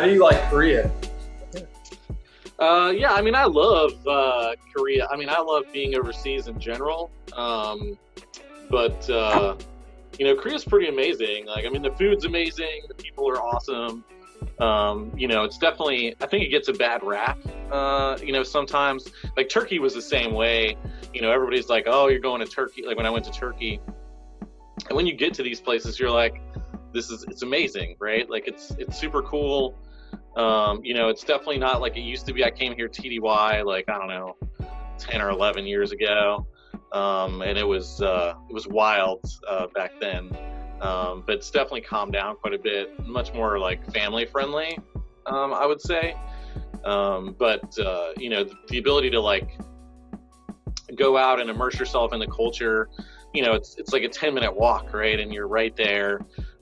how do you like Korea? Uh, yeah, I mean, I love uh, Korea. I mean, I love being overseas in general. Um, but uh, you know, Korea's pretty amazing. Like, I mean, the food's amazing. The people are awesome. Um, you know, it's definitely. I think it gets a bad rap. Uh, you know, sometimes like Turkey was the same way. You know, everybody's like, "Oh, you're going to Turkey." Like when I went to Turkey, and when you get to these places, you're like, "This is it's amazing, right?" Like it's it's super cool. Um, you know, it's definitely not like it used to be. I came here TDY like I don't know, ten or eleven years ago, um, and it was uh, it was wild uh, back then. Um, but it's definitely calmed down quite a bit. Much more like family friendly, um, I would say. Um, but uh, you know, the, the ability to like go out and immerse yourself in the culture. You know, it's it's like a ten minute walk, right? And you're right there.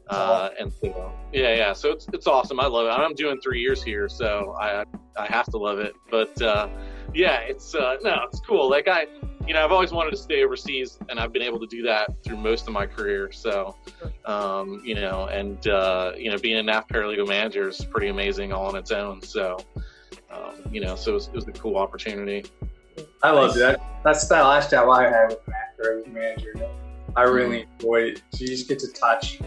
Uh, and so, yeah, yeah. So it's it's awesome. I love it. I'm doing three years here, so I I have to love it. But uh, yeah, it's uh, no, it's cool. Like I, you know, I've always wanted to stay overseas, and I've been able to do that through most of my career. So, um, you know, and uh, you know, being a NAF paralegal manager is pretty amazing all on its own. So, um, you know, so it was, it was a cool opportunity. I love that. That's the last job I had with NAF paralegal manager. I really enjoyed it. So you just get to touch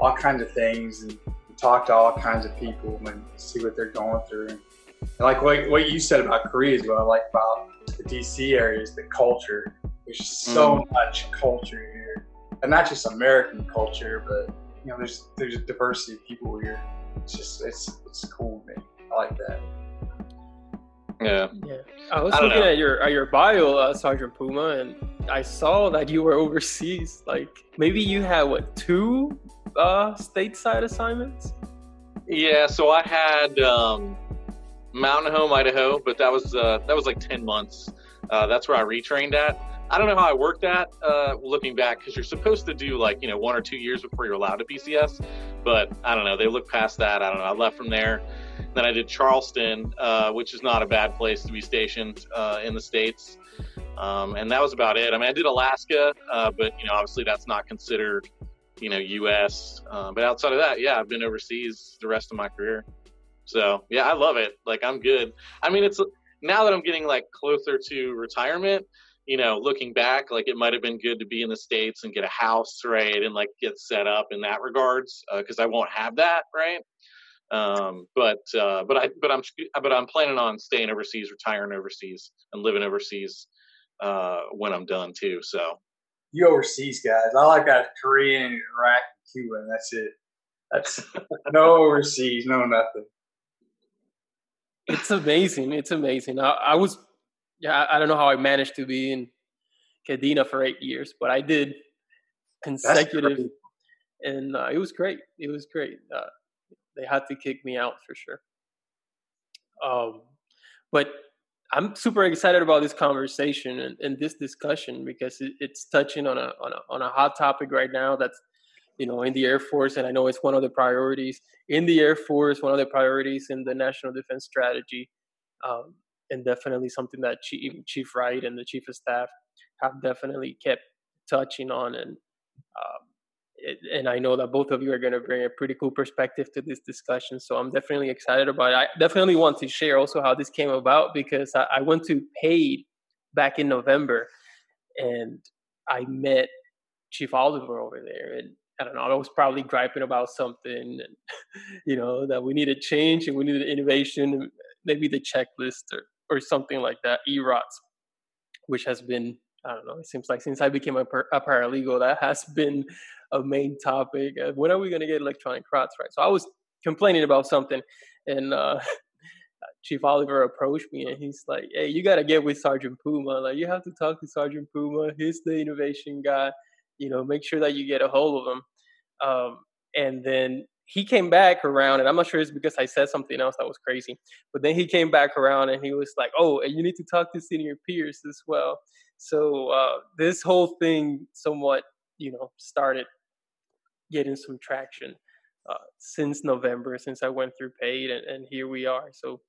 all kinds of things and talk to all kinds of people and see what they're going through. And like what, what you said about Korea is what I like about the DC area is the culture. There's so mm. much culture here, and not just American culture, but you know, there's there's a diversity of people here. It's just it's it's cool to me. I like that. Yeah. Yeah. I was I looking know. at your at your bio, uh, Sergeant Puma, and I saw that you were overseas. Like maybe you had what two uh, stateside assignments? Yeah, so I had um, Mountain Home, Idaho, but that was uh, that was like ten months. Uh, that's where I retrained at. I don't know how I worked that uh, looking back because you're supposed to do like you know one or two years before you're allowed to PCS, but I don't know. They look past that. I don't know. I left from there. Then I did Charleston, uh, which is not a bad place to be stationed uh, in the states, um, and that was about it. I mean, I did Alaska, uh, but you know, obviously that's not considered you know, U.S. Uh, but outside of that, yeah, I've been overseas the rest of my career. So yeah, I love it. Like I'm good. I mean, it's now that I'm getting like closer to retirement. You know, looking back, like it might have been good to be in the states and get a house, right, and like get set up in that regards, because uh, I won't have that, right. Um, but uh, but I but I'm but I'm planning on staying overseas, retiring overseas, and living overseas uh, when I'm done too. So you overseas guys. I like that Korean, Iraq, Cuba, and that's it. That's no overseas, no nothing. It's amazing. It's amazing. I, I, was, yeah, I don't know how I managed to be in Kadena for eight years, but I did consecutive, and uh, it was great. It was great. Uh, they had to kick me out for sure. Um, but I'm super excited about this conversation and, and this discussion because it, it's touching on a, on a on a hot topic right now that's you know in the Air Force and I know it's one of the priorities in the Air Force, one of the priorities in the National Defense Strategy, um, and definitely something that Chief, Chief Wright and the Chief of Staff have definitely kept touching on and um, and I know that both of you are going to bring a pretty cool perspective to this discussion. So I'm definitely excited about it. I definitely want to share also how this came about because I, I went to PAID back in November and I met Chief Oliver over there. And I don't know, I was probably griping about something, and, you know, that we needed change and we needed innovation, maybe the checklist or, or something like that, EROTS, which has been I don't know. It seems like since I became a, par- a paralegal, that has been a main topic. Uh, when are we going to get electronic CROTS right? So I was complaining about something, and uh, Chief Oliver approached me, and he's like, "Hey, you got to get with Sergeant Puma. Like, you have to talk to Sergeant Puma. He's the innovation guy. You know, make sure that you get a hold of him." Um, and then he came back around, and I'm not sure it's because I said something else that was crazy, but then he came back around and he was like, "Oh, and you need to talk to Senior Pierce as well." So uh, this whole thing somewhat, you know, started getting some traction uh, since November, since I went through PAID, and, and here we are. So,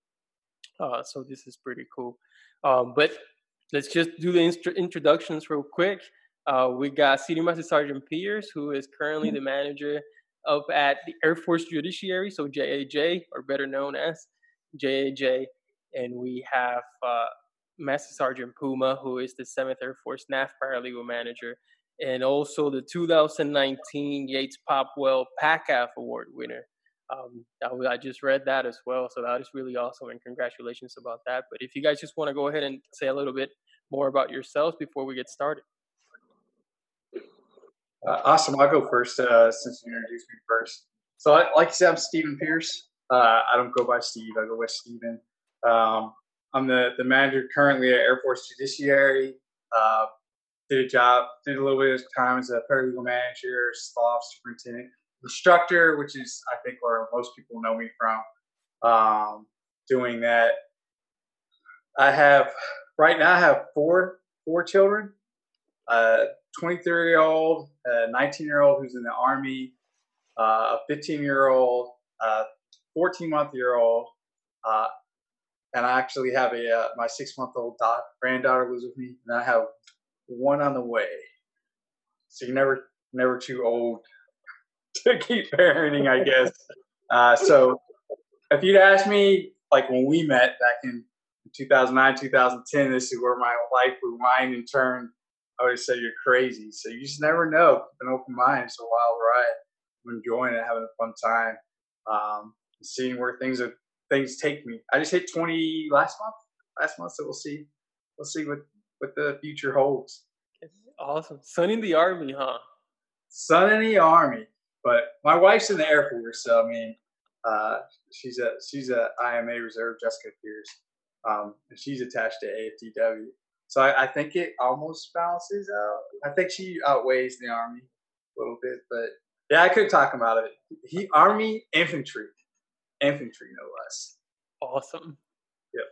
uh, so this is pretty cool. Um, but let's just do the introductions real quick. Uh, we got Senior Master Sergeant Pierce, who is currently the manager up at the Air Force Judiciary, so JAJ, or better known as JAJ. And we have uh, Master Sergeant Puma, who is the 7th Air Force NAF Paralegal Manager, and also the 2019 Yates Popwell PACAF Award winner. Um, I, I just read that as well, so that is really awesome, and congratulations about that. But if you guys just want to go ahead and say a little bit more about yourselves before we get started. Uh, awesome. I'll go first uh, since you introduced me first. So, I, like you said, I'm Stephen Pierce. Uh, I don't go by Steve. I go by Stephen. Um, I'm the, the manager currently at Air Force Judiciary. Uh, did a job, did a little bit of time as a paralegal manager, staff superintendent, instructor, which is I think where most people know me from. Um, doing that, I have right now I have four four children. Uh, 23 year old, a 19 year old who's in the army, uh, a 15 year old, a 14 month year old, uh, and I actually have a uh, my six month old da- granddaughter lives with me, and I have one on the way. So you're never never too old to keep parenting, I guess. Uh, so if you'd asked me, like when we met back in 2009, 2010, this is where my life would and turn. I would say you're crazy. So you just never know. Keep an open mind. It's a wild ride. I'm enjoying it, having a fun time, um, seeing where things are things take me. I just hit 20 last month. Last month, so we'll see. We'll see what what the future holds. Awesome, son in the army, huh? Son in the army, but my wife's in the Air Force, so I mean, uh, she's a she's a IMA reserve, Jessica Pierce, um, and she's attached to AFTW. So I, I, think it almost balances out. I think she outweighs the army a little bit, but yeah, I could talk about it. He army infantry, infantry no less. Awesome. Yep.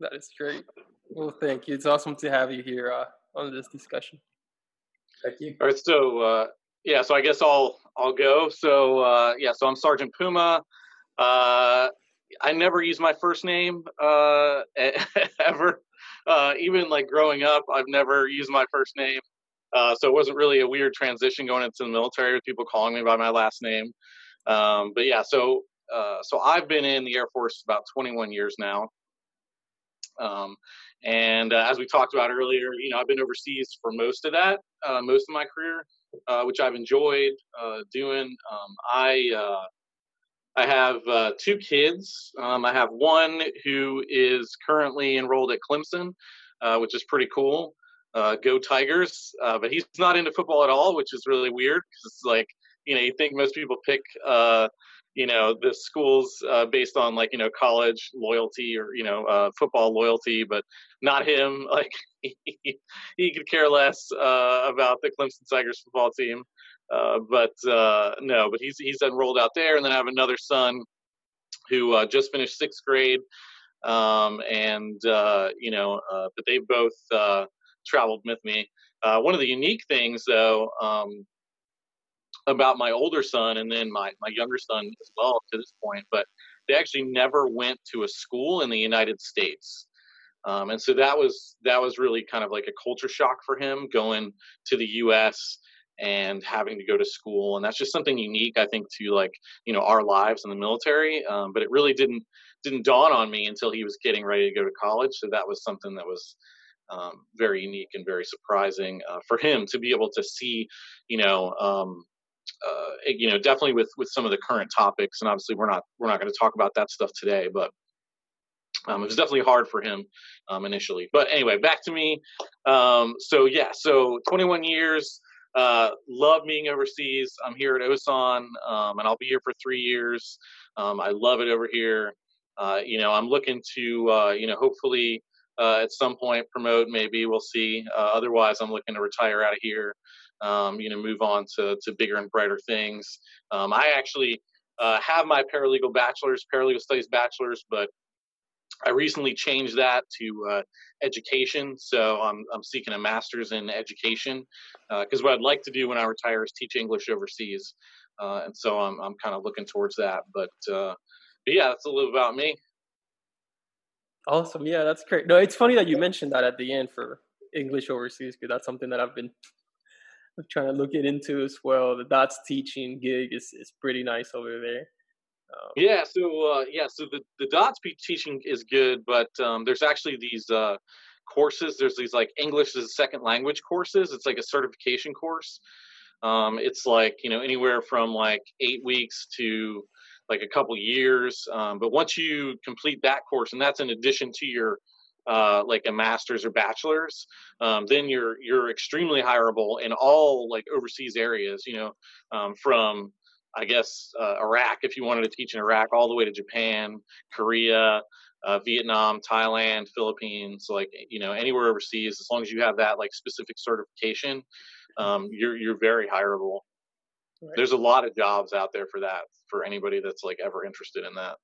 That is great. Well, thank you. It's awesome to have you here uh, on this discussion. Thank you. All right. So, uh, yeah, so I guess I'll I'll go. So, uh, yeah, so I'm Sergeant Puma. Uh, I never use my first name uh, ever. Uh, even like growing up, I've never used my first name. Uh, so it wasn't really a weird transition going into the military with people calling me by my last name. Um, but yeah, so uh, so I've been in the Air Force about 21 years now. Um, and uh, as we talked about earlier, you know, I've been overseas for most of that, uh, most of my career, uh, which I've enjoyed uh, doing. Um, I uh, I have two kids. Um, I have one who is currently enrolled at Clemson, which is pretty cool. go Tigers! but he's not into football at all, which is really weird because it's like you know you think most people pick you know the schools uh, based on like you know college loyalty or you know uh, football loyalty, but not him. Like he, he could care less uh, about the Clemson Tigers football team. Uh, but uh, no, but he's he's enrolled out there, and then I have another son who uh, just finished sixth grade, um, and you know, but they both traveled with me. one of the unique things, though, um, about my older son and then my, my younger son as well to this point, but they actually never went to a school in the United States. Um, and so that was that was really kind of like a culture shock for him going to the U.S. and having to go to school, and that's just something unique, I think, to like you know our lives in the military. Um, but it really didn't didn't dawn on me until he was getting ready to go to college. So that was something that was um, very unique and very surprising uh, for him to be able to see, you know, um, uh, you know, definitely with with some of the current topics, and obviously we're not we're not going to talk about that stuff today, but um, it was definitely hard for him um, initially. But anyway, back to me. Um, so yeah, so 21 years. Uh, love being overseas. I'm here at Osan, um, and I'll be here for three years. Um, I love it over here. Uh, you know, I'm looking to, uh, you know, hopefully uh, at some point promote. Maybe we'll see. Uh, otherwise, I'm looking to retire out of here um, you know, move on to, to bigger and brighter things. Um, I actually uh, have my paralegal bachelor's, paralegal studies bachelor's, but I recently changed that to uh, education. So I'm, I'm seeking a master's in education because uh, what I'd like to do when I retire is teach English overseas. Uh, and so I'm, I'm kind of looking towards that. But, uh, but yeah, that's a little about me. Awesome. Yeah, that's great. No, it's funny that you mentioned that at the end for English overseas because that's something that I've been Trying to look it into as well. The DoDDS teaching gig is is pretty nice over there. Um, yeah, so uh, yeah, so the the DoDDS teaching is good, but um, there's actually these uh, courses. There's these like English as a second language courses. It's like a certification course. Um, it's like you know anywhere from like eight weeks to like a couple years. Um, but once you complete that course, and that's in addition to your uh, like a master's or bachelor's, um, then you're you're extremely hireable in all like overseas areas. You know, um, from I guess uh, Iraq if you wanted to teach in Iraq, all the way to Japan, Korea, uh, Vietnam, Thailand, Philippines, like you know anywhere overseas, as long as you have that like specific certification, um, you're you're very hireable. Right. There's a lot of jobs out there for that for anybody that's like ever interested in that.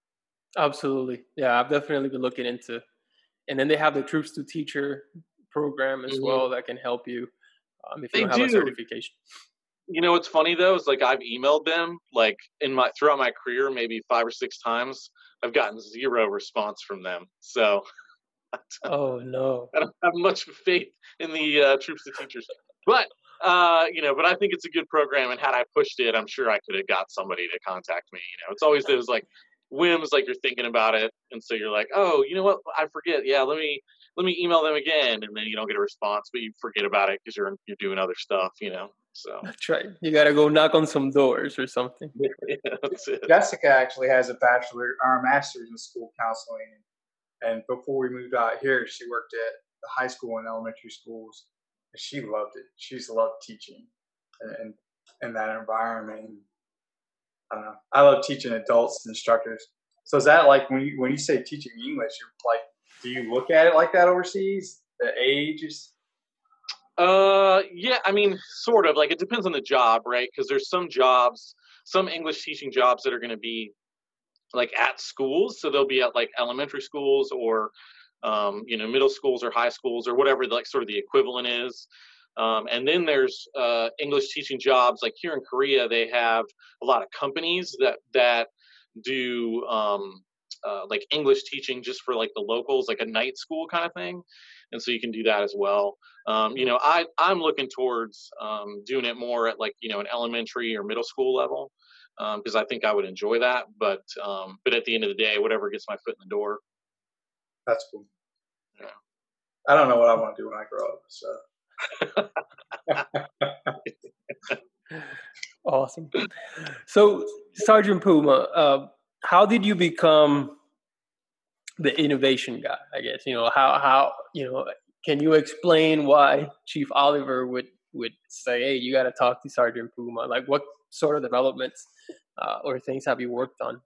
Absolutely, yeah, I've definitely been looking into and then they have the Troops to Teacher program as mm-hmm. well that can help you um, if you don't have do. a certification. You know what's funny though is like I've emailed them like in my throughout my career maybe five or six times. I've gotten zero response from them. So. oh no! I don't have much faith in the uh, Troops to Teachers, but uh, you know, but I think it's a good program. And had I pushed it, I'm sure I could have got somebody to contact me. You know, it's always those like whims like you're thinking about it and so you're like oh you know what? I forget. Yeah let me let me email them again and then you don't get a response but you forget about it because you're you're doing other stuff you know so. That's right. You got to go knock on some doors or something. Yeah, jessica actually has a bachelor or a master's in school counseling and before we moved out here she worked at the high school and elementary schools and she loved it. She's loved teaching and in that environment I. I love teaching adults instructors. So is that like when you when you say teaching English, you're like, do you look at it like that overseas? The age is. Uh, yeah. I mean, sort of. Like it depends on the job, right? Because there's some jobs, some English teaching jobs that are going to be like at schools, so they'll be at like elementary schools or um, you know middle schools or high schools or whatever like sort of the equivalent is. Um, and then there's uh, English teaching jobs. Like here in Korea, they have a lot of companies that that do um, uh, like English teaching just for like the locals, like a night school kind of thing. And so you can do that as well. Um, you know, I I'm looking towards um, doing it more at like you know an elementary or middle school level because um, I think I would enjoy that. But um, but at the end of the day, whatever gets my foot in the door. That's cool. Yeah. I don't know what I want to do when I grow up. So awesome. So, Sergeant Puma, uh, how did you become the innovation guy? I guess you know how how you know. Can you explain why Chief Oliver would would say, "Hey, you got to talk to Sergeant Puma"? Like, what sort of developments uh, or things have you worked on?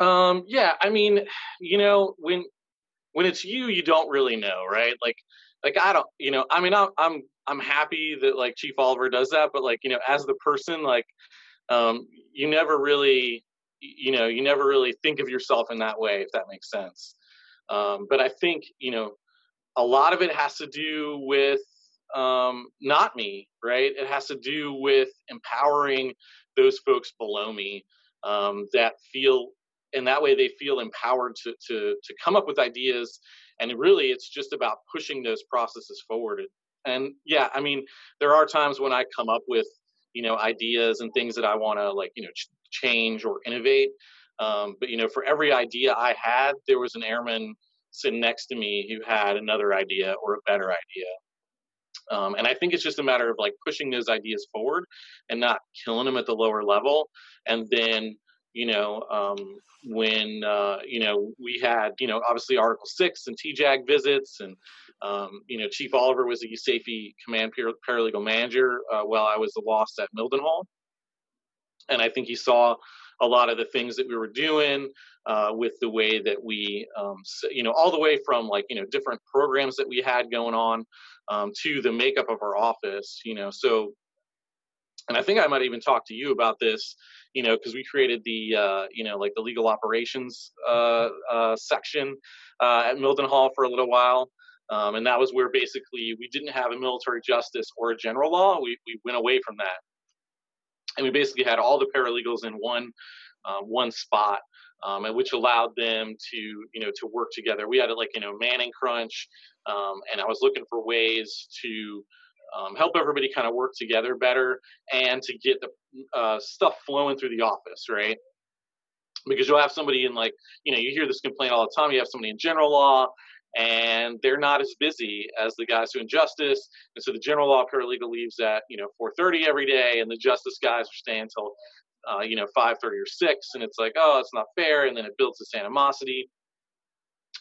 Um, yeah, I mean, you know, when when it's you, you don't really know, right? Like like I don't, you know, I mean, I'm I'm I'm happy that like Chief Oliver does that, but like you know, as the person, like um, you never really, you know, you never really think of yourself in that way, if that makes sense. Um, but I think you know, a lot of it has to do with um, not me, right? It has to do with empowering those folks below me um, that feel, and that way they feel empowered to to to come up with ideas and really it's just about pushing those processes forward. And yeah i mean there are times when i come up with you know ideas and things that i want to like you know ch- change or innovate. Um, but you know for every idea i had there was an airman sitting next to me who had another idea or a better idea. Um, and I think it's just a matter of like pushing those ideas forward and not killing them at the lower level. And then you know, um, when, uh, you know, we had, you know, obviously Article 6 and TJAG visits and, um, you know, Chief Oliver was the USAFE Command Paralegal Manager uh, while I was the lost at Mildenhall. And I think he saw a lot of the things that we were doing uh, with the way that we, um, you know, all the way from like, you know, different programs that we had going on um, to the makeup of our office, you know, so and I think I might even talk to you about this, you know, because we created the, uh, you know, like the legal operations uh, uh, section uh, at Mildenhall for a little while. Um, and that was where basically we didn't have a military justice or a general law. We, we went away from that. And we basically had all the paralegals in one, uh, one spot. Um, and which allowed them to, you know, to work together. We had like, you know, Manning crunch, um, and I was looking for ways to um, help everybody kind of work together better and to get the uh, stuff flowing through the office, right? Because you'll have somebody in like, you know, you hear this complaint all the time. You have somebody in general law, and they're not as busy as the guys who in justice. And so the general law paralegal leaves at you know 4:30 every day, and the justice guys are staying until uh, you know 5:30 or 6, and it's like, oh, it's not fair, and then it builds this animosity.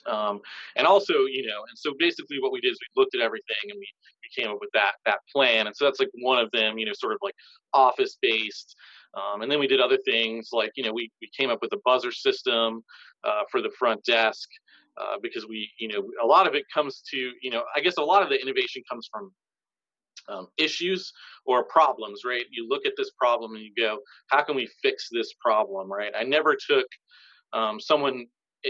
Um, and also, you know, and so basically what we did is we looked at everything and we, came up with that that plan. And so that's like one of them, you know, sort of like office based. Um, and then we did other things like, you know, we, we came up with a buzzer system uh, for the front desk uh, because we, you know, a lot of it comes to, you know, I guess a lot of the innovation comes from um, issues or problems, right? You look at this problem and you go, how can we fix this problem, right? I never took um, someone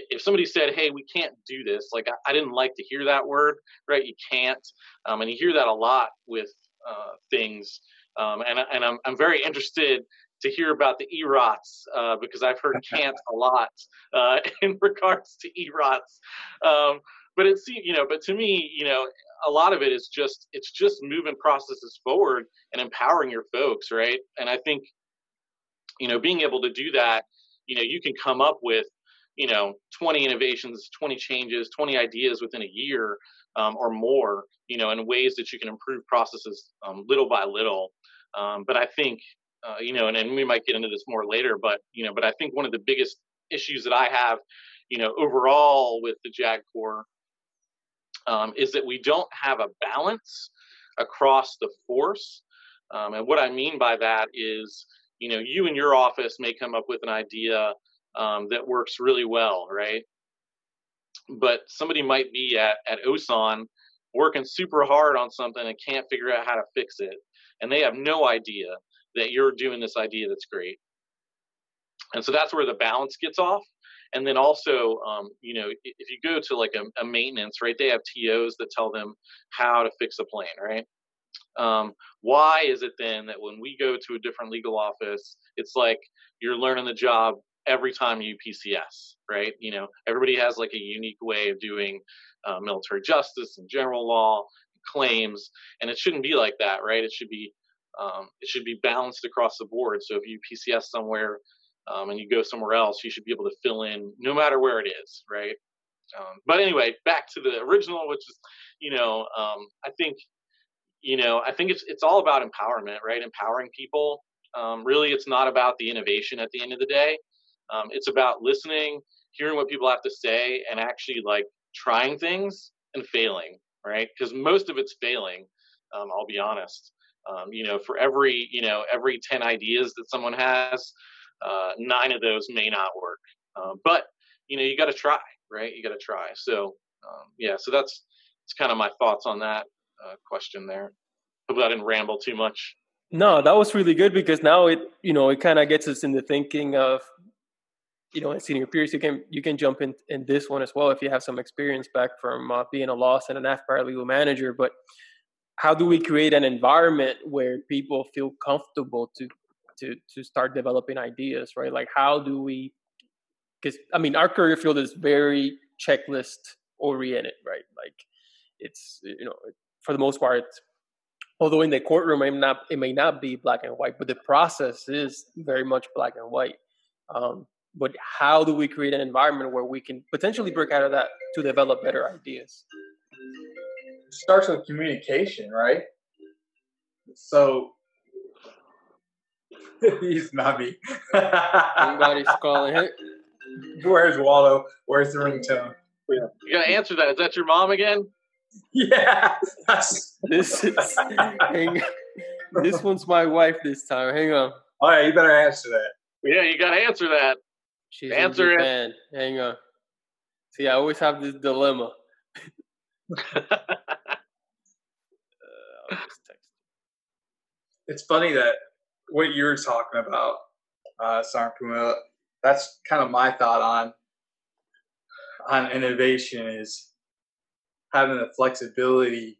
if somebody said, "Hey, we can't do this," like I, I didn't like to hear that word, right? You can't, um, and you hear that a lot with uh, things. Um, and and I'm I'm very interested to hear about the EROTs uh, because I've heard can't a lot uh, in regards to EROTs. Um, but it's you know, but to me, you know, a lot of it is just it's just moving processes forward and empowering your folks, right? And I think you know, being able to do that, you know, you can come up with you know 20 innovations 20 changes 20 ideas within a year um, or more you know in ways that you can improve processes um, little by little. Um, but i think uh, you know and, and we might get into this more later but you know but i think one of the biggest issues that i have you know overall with the jag corps um, is that we don't have a balance across the force. Um, and what i mean by that is you know you in your office may come up with an idea um, that works really well, right? But somebody might be at, at Osan working super hard on something and can't figure out how to fix it. And they have no idea that you're doing this idea that's great. And so that's where the balance gets off. And then also, um, you know, if you go to like a, a, maintenance, right, they have TOs that tell them how to fix a plane, right? Um, why is it then that when we go to a different legal office, it's like you're learning the job every time you PCS, right? You know, everybody has like a unique way of doing uh, military justice and general law claims, and it shouldn't be like that, right? It should be um, it should be balanced across the board. So if you PCS somewhere um, and you go somewhere else, you should be able to fill in no matter where it is, right? Um, but anyway, back to the original, which is, you know, um, I think, you know, I think it's it's all about empowerment, right? Empowering people. Um, really, it's not about the innovation at the end of the day. Um, it's about listening, hearing what people have to say, and actually like trying things and failing, right? Because most of it's failing. Um, I'll be honest. Um, you know, for every you know every ten ideas that someone has, uh, nine of those may not work. Uh, but you know, you got to try, right? You got to try. So um, yeah, so that's that's kind of my thoughts on that uh, question there. Hope I didn't ramble too much. No, that was really good because now it you know it kind of gets us into thinking of you know, Senior Pierce, you can you can jump in in this one as well if you have some experience back from uh, being a LOS and a NAF paralegal manager. But how do we create an environment where people feel comfortable to to to start developing ideas, right? Like how do we? Because I mean, our career field is very checklist oriented, right? Like it's you know for the most part although in the courtroom it may not it may not be black and white but the process is very much black and white um, but how do we create an environment where we can potentially break out of that to develop better ideas? It starts with communication right? So he's not me. Anybody's calling it where's waldo? Where's the ringtone? Yeah. you gotta answer that. Is that your mom again? Yeah this is hang, this one's my wife this time. Hang on. Oh, All right you better answer that. Yeah you gotta answer that She's Answer in Japan. It. Hang on. See, I always have this dilemma. uh, it's funny that what you're talking about, uh, Puma, that's kind of my thought on on innovation is having the flexibility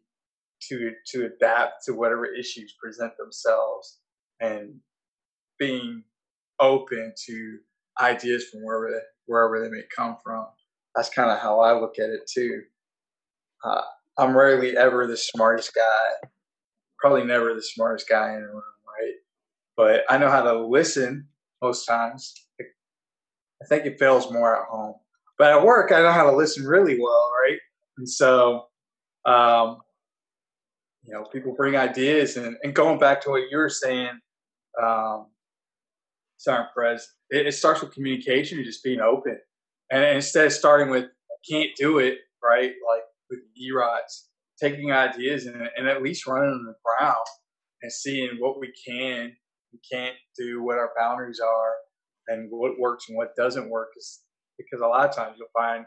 to to adapt to whatever issues present themselves and being open to ideas from wherever they, wherever they may come from. That's kind of how I look at it too. Uh, I'm rarely ever the smartest guy, probably never the smartest guy in the room, right? But I know how to listen most times. I think it fails more at home. But at work, I know how to listen really well, right? And so, um, you know, people bring ideas, and, and going back to what you were saying, um, sorry, Perez, it, it starts with communication and just being open. And instead of starting with can't do it, right? Like with E-ROTs, taking ideas and, and at least running them around and seeing what we can and can't do, what our boundaries are, and what works and what doesn't work. Is because a lot of times you'll find,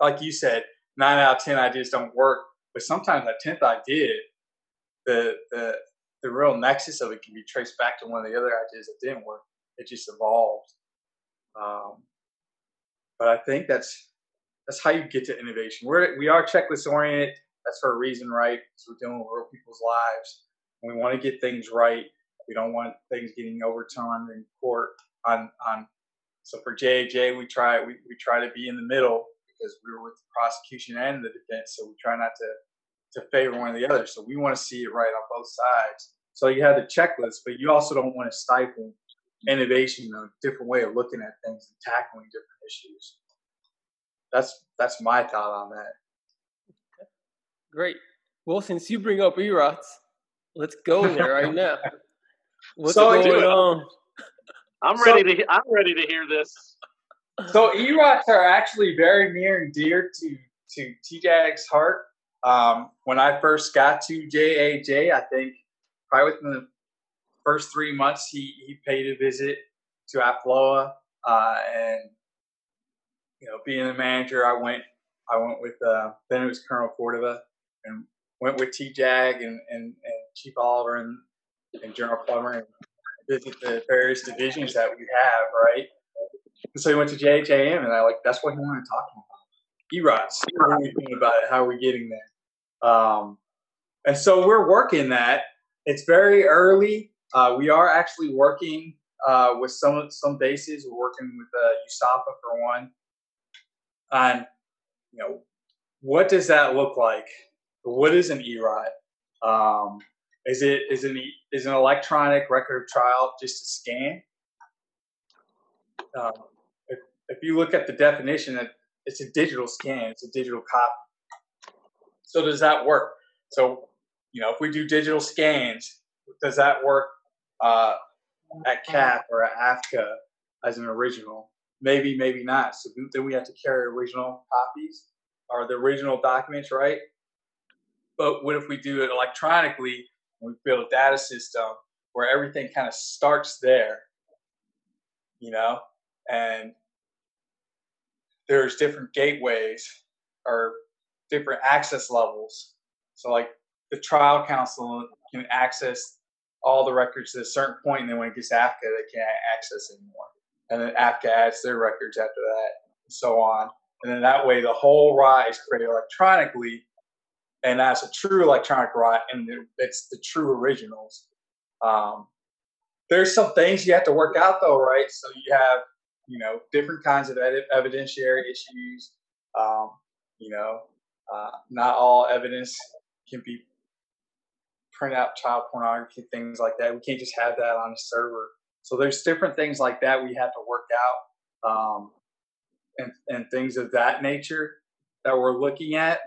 like you said, nine out of ten ideas don't work, but sometimes that tenth idea, the the the real nexus of it can be traced back to one of the other ideas that didn't work. It just evolved. Um, but I think that's that's how you get to innovation. We're we are checklist oriented. That's for a reason, right? Because we're dealing with real people's lives, we want to get things right. We don't want things getting overturned in court on on. So for JJ, we try we, we try to be in the middle because we were with the prosecution and the defense, so we try not to to favor one or the other. So we want to see it right on both sides. So you have the checklist, but you also don't want to stifle innovation, a different way of looking at things and tackling different issues. That's that's my thought on that. Great. Well, since you bring up EROTs, let's go there right now. What's So, going dude, on? I'm So- ready to. I'm ready to hear this. So EROTs are actually very near and dear to to TJAG's heart. Um, when I first got to JAJ, I think probably within the first three months, he he paid a visit to Afloa, uh, and you know, being the manager, I went I went with uh, then it was Colonel Cordova, and went with TJAG and, and, and Chief Oliver and, and General Plummer and visit the various divisions that we have, right? And so he went to JAJM, and I like that's what he wanted to talk about. EROTs. What are we doing about it? How are we getting there? Um, and so we're working that. It's very early. Uh, we are actually working uh, with some some bases. We're working with uh, USAFA for one. On you know what does that look like? What is an EROT? Um, is it is an is an electronic record of trial just a scan? Um, if, if you look at the definition, it- it's a digital scan. It's a digital copy. So does that work? So you know, if we do digital scans, does that work uh, at CAP or at AFCA as an original? Maybe, maybe not. So then we have to carry original copies or the original documents, right? But what if we do it electronically? We build a data system where everything kind of starts there, you know, and there's different gateways or different access levels. So, like the trial counsel can access all the records at a certain point, and then when it gets to AFCA, they can't access anymore. And then AFCA adds their records after that, and so on. And then that way, the whole ROT is created electronically, and that's a true electronic ROT, and it's the true originals. Um, there's some things you have to work out, though, right? So you have, you know, different kinds of evidentiary issues. Um, you know, uh, not all evidence can be print out child pornography, things like that. We can't just have that on a server. So there's different things like that we have to work out, um, and and things of that nature that we're looking at.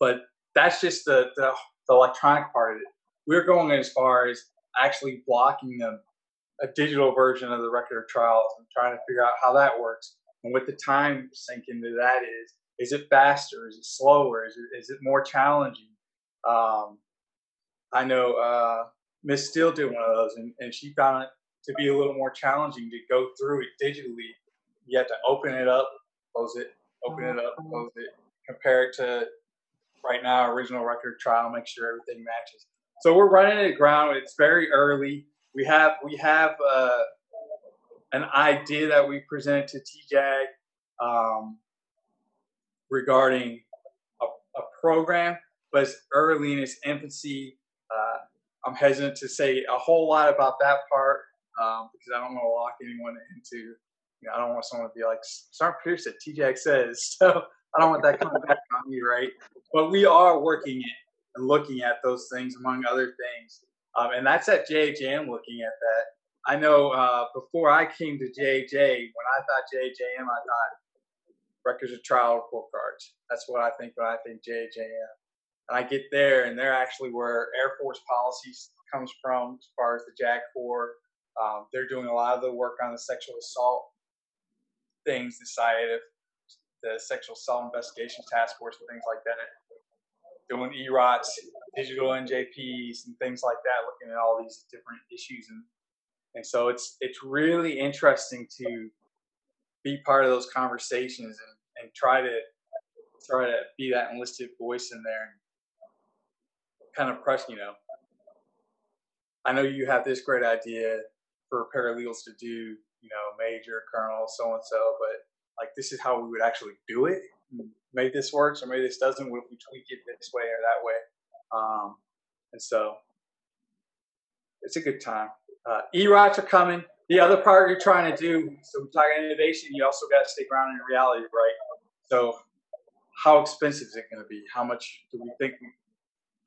But that's just the the, the electronic part of it. We're going as far as actually blocking them a digital version of the record of trials and trying to figure out how that works and what the time sink into that is. Is it faster? Is it slower? Is it, is it more challenging? Um, I know uh, Miss Steele did one of those, and, and she found it to be a little more challenging to go through it digitally. You have to open it up, close it, open it up, close it, compare it to right now original record trial, make sure everything matches. So we're running it ground. It's very early. We have we have uh, an idea that we presented to TJAG um, regarding a, a program, but it's early in its infancy. Uh, I'm hesitant to say a whole lot about that part um, because I don't want to lock anyone into. You know, I don't want someone to be like, "Sergeant Pierce said TJAG says," so I don't want that coming back on me, right? But we are working it. and looking at those things among other things. Um, and that's at JHM looking at that. I know uh, before I came to JJ, when I thought JJM, I thought records of trial report cards. That's what I think when I think JJM. And I get there, and they're actually where Air Force policies comes from as far as the JAG 4. Um, they're doing a lot of the work on the sexual assault things, the SIAF, the Sexual Assault Investigation Task Force, and things like that. Doing EROTs, digital NJPs, and things like that, looking at all these different issues. And, and so it's it's really interesting to be part of those conversations and, and try to try to be that enlisted voice in there and kind of press, you know, I know you have this great idea for paralegals to do, you know, major, colonel, so and so, but like this is how we would actually do it. Maybe this works or maybe this doesn't. What if we tweak it this way or that way? Um, and so it's a good time. Uh, E-ROTs are coming. The other part you're trying to do, so we're talking innovation, you also got to stay grounded in reality, right? So how expensive is it going to be? How much do we think we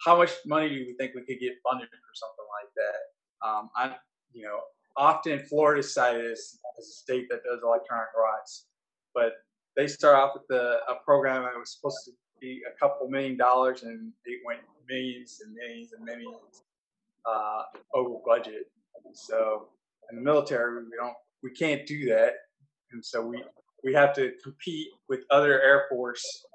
how much money do we think we could get funded for something like that? Um, I, you know, often Florida cited as, a state that does electronic rights, but they start off with a, a program that was supposed to be a couple million dollars, and it went millions and millions and millions uh, over budget. So in the military, we don't, we can't do that, and so we we have to compete with other Air Force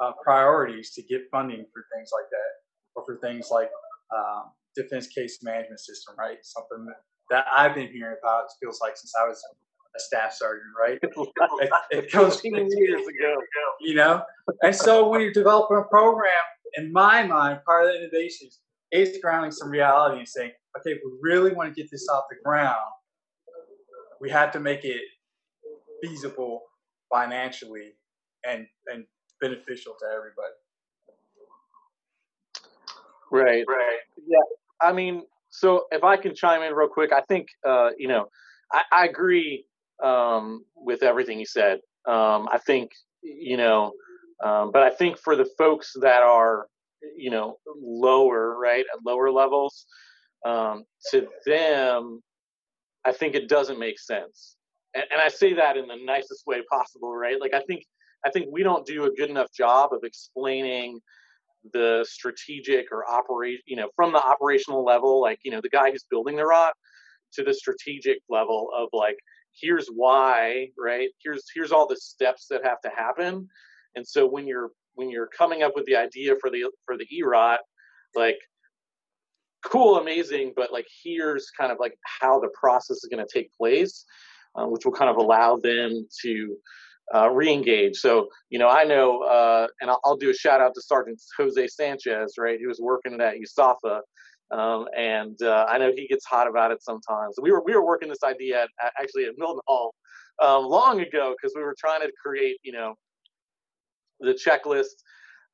uh, priorities to get funding for things like that or for things like um, defense case management system, right? Something that, that I've been hearing about feels like since I was a staff sergeant, right? it, it comes years ago, you know. And so when you're developing a program, in my mind, part of the innovation is grounding some reality and saying, okay, we really want to get this off the ground, we have to make it feasible financially and and beneficial to everybody. Right. Right. Yeah. I mean, so if I can chime in real quick, I think uh, you know, I, I agree um, with everything you said. Um, I think you know, um, but I think for the folks that are you know lower, right, at lower levels, um, to them, I think it doesn't make sense. And, and I say that in the nicest way possible, right? Like I think I think we don't do a good enough job of explaining the strategic or operate, you know, from the operational level, like, you know, the guy who's building the rot to the strategic level of like, here's why, right? Here's here's all the steps that have to happen. And so when you're when you're coming up with the idea for the for the EROT, like cool, amazing, but like here's kind of like how the process is going to take place, uh, which will kind of allow them to uh, re-engage. So, you know, I know, uh, and I'll, I'll, do a shout out to Sergeant Jose Sanchez, right? He was working at USAFA, um, and uh, I know he gets hot about it sometimes. We were we were working this idea at, actually at Mildenhall um, long ago because we were trying to create, you know, the checklist.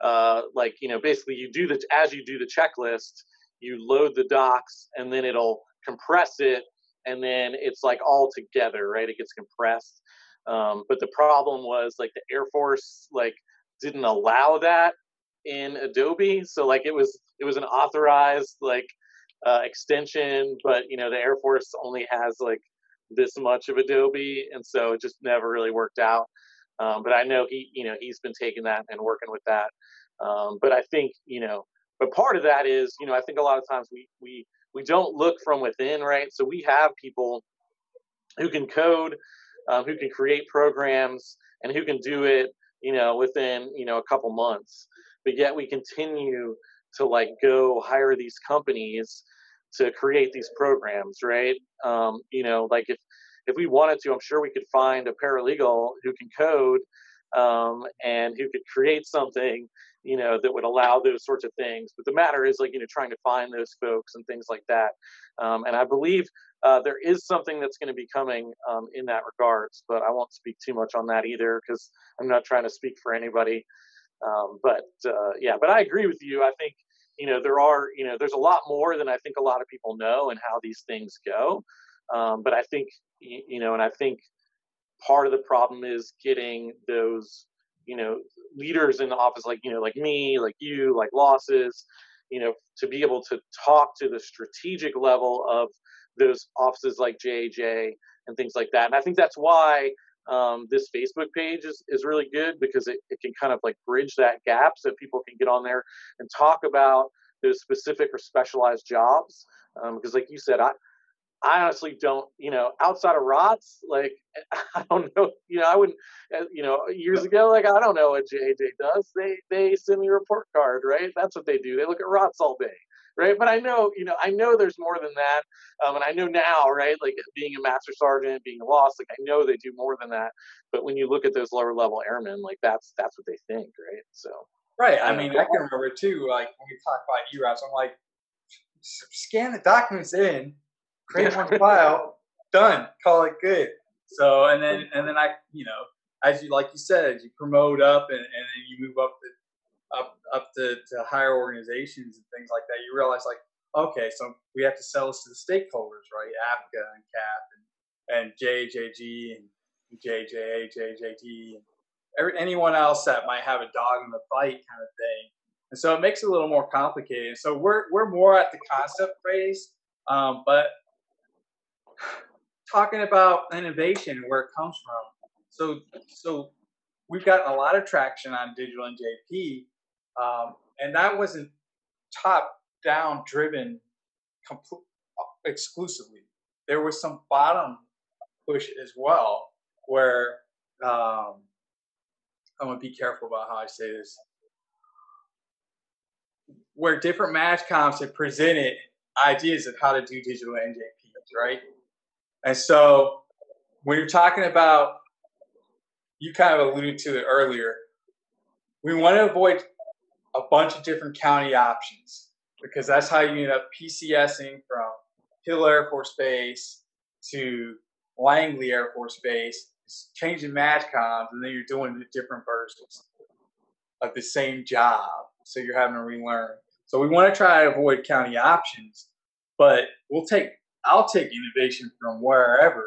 Uh, like you know, basically, you do the as you do the checklist, you load the docs, and then it'll compress it, and then it's like all together, right? It gets compressed. Um, but the problem was like the Air Force like didn't allow that in Adobe, so like it was it was an authorized like uh, extension, but you know the Air Force only has like this much of Adobe, and so it just never really worked out. Um, but I know he you know he's been taking that and working with that. Um, but I think you know, but part of that is you know I think a lot of times we we we don't look from within, right? So we have people who can code um, who can create programs and who can do it, you know, within you know a couple months. But yet we continue to like go hire these companies to create these programs, right? Um, you know, like if if we wanted to, I'm sure we could find a paralegal who can code um, and who could create something, you know, that would allow those sorts of things. But the matter is, like, you know, trying to find those folks and things like that. Um, and I believe uh, there is something that's going to be coming um, in that regards, but I won't speak too much on that either because I'm not trying to speak for anybody. Um, but uh, yeah, but I agree with you. I think you know there are you know there's a lot more than I think a lot of people know and how these things go. Um, but I think you know, and I think part of the problem is getting those you know leaders in the office like you know like me like you like losses you know to be able to talk to the strategic level of those offices like JAJ and things like that. And i think that's why um, this facebook page is, is really good because it, it can kind of like bridge that gap so people can get on there and talk about those specific or specialized jobs. Because um, like you said i I honestly don't, you know, outside of ROTs, like I don't know, you know, I wouldn't, uh, you know, years ago, like I don't know what JAJ does. They they send me a report card, right? That's what they do. They look at ROTs all day, right? But I know, you know, I know there's more than that, um, and I know now, right? Like being a master sergeant, being a LOS, like I know they do more than that. But when you look at those lower level airmen, like that's that's what they think, right? So right. I mean, I can remember too, like when we talk about E-ROTs, I'm like, scan the documents in create one file, done, call it good. So and then and then I you know as you like you said you promote up and, and then you move up the up up to, to higher organizations and things like that. You realize like okay, so we have to sell this to the stakeholders, right? AFCA and CAAF and, and JAJG and JAJA, JAJD, and every, anyone else that might have a dog in the fight kind of thing. And so it makes it a little more complicated. So we're we're more at the concept phase, um, but talking about innovation and where it comes from. So, so we've gotten a lot of traction on digital NJP, um, and that wasn't top down driven compl- exclusively. There was some bottom push as well, where um, I'm gonna be careful about how I say this. Where different MAJCOMs have presented ideas of how to do digital NJPs, right? And so when you're talking about, you kind of alluded to it earlier, we want to avoid a bunch of different county options because that's how you end up PCSing from Hill Air Force Base to Langley Air Force Base, changing match comms, and then you're doing the different versions of the same job. So you're having to relearn. So we want to try to avoid county options, but we'll take I'll take innovation from wherever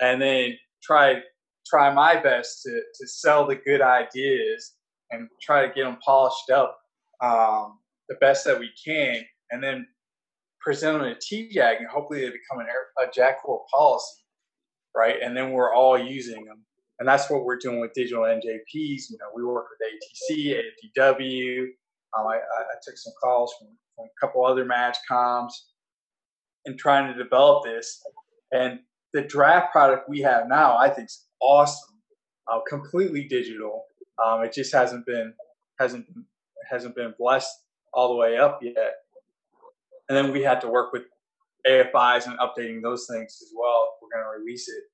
and then try try my best to to sell the good ideas and try to get them polished up um, the best that we can, and then present them to TJAG, and hopefully they become an air, a Corps policy, right? And then we're all using them, and that's what we're doing with digital NJPs. You know, we work with ATC, AFDW. Um, I, I, took some calls from, from a couple other match comms and trying to develop this. And the draft product we have now, I think, is awesome. Uh, completely digital. Um, it just hasn't been hasn't hasn't been blessed all the way up yet. And then we had to work with AFIs and updating those things as well. If we're going to release it,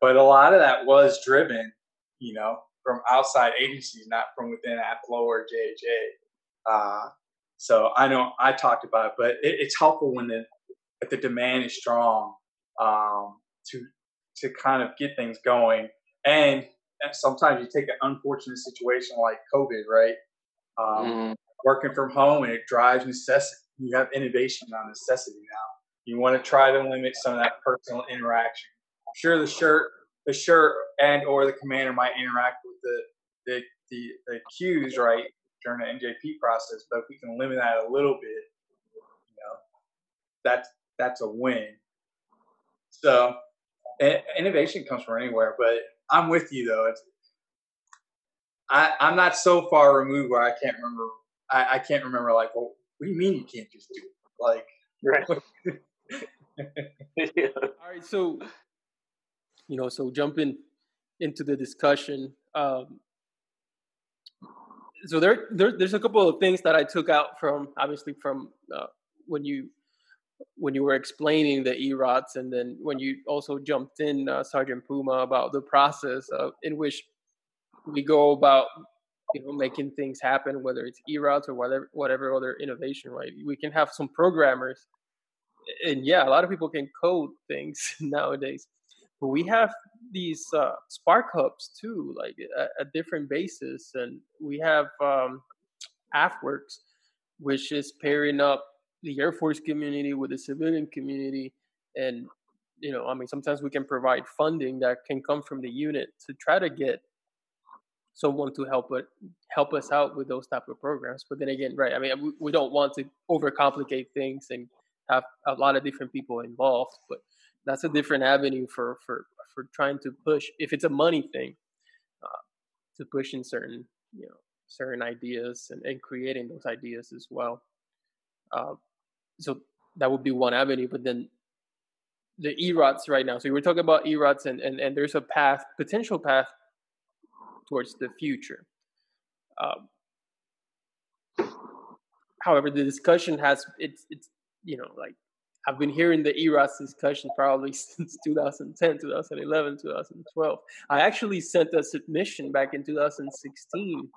but a lot of that was driven, you know, from outside agencies, not from within AFLOA or JAJ. Uh, so I know I talked about it, but it, it's helpful when the the demand is strong um, to to kind of get things going. And sometimes you take an unfortunate situation like COVID, right? Um, mm. Working from home and it drives necessity. You have innovation on necessity now. You want to try to limit some of that personal interaction. Sure, the shirt, the shirt, and or the commander might interact with the the the, the cues right during the NJP process, but if we can limit that a little bit, you know, that's that's a win. So innovation comes from anywhere, but I'm with you though. It's, I, I'm not so far removed where I can't remember. I, I can't remember like, well, what do you mean you can't just do it? Like, right. yeah. All right. So, you know, so jumping into the discussion. Um, so there, there, there's a couple of things that I took out from obviously from uh, when you when you were explaining the E-ROTs, and then when you also jumped in, uh, Sergeant Puma, about the process of, in which we go about, you know, making things happen, whether it's E-ROTs or whatever whatever other innovation, right? We can have some programmers, and yeah, a lot of people can code things nowadays, but we have these uh, Spark hubs too, like at, a different basis, and we have um, AFWERX, which is pairing up the Air Force community with the civilian community, and you know, I mean, sometimes we can provide funding that can come from the unit to try to get someone to help it help us out with those type of programs. But then again, right? I mean, we, don't want to overcomplicate things and have a lot of different people involved. But that's a different avenue for for for trying to push. If it's a money thing, uh, to push in certain you know certain ideas and, and creating those ideas as well. Uh, so that would be one avenue. But then the E-ROTs right now. So we were talking about E-ROTs and, and, and there's a path, potential path towards the future. Um, however, the discussion has it's it's you know like I've been hearing the E-ROTs discussion probably since 2010, 2011, 2012. I actually sent a submission back in 2016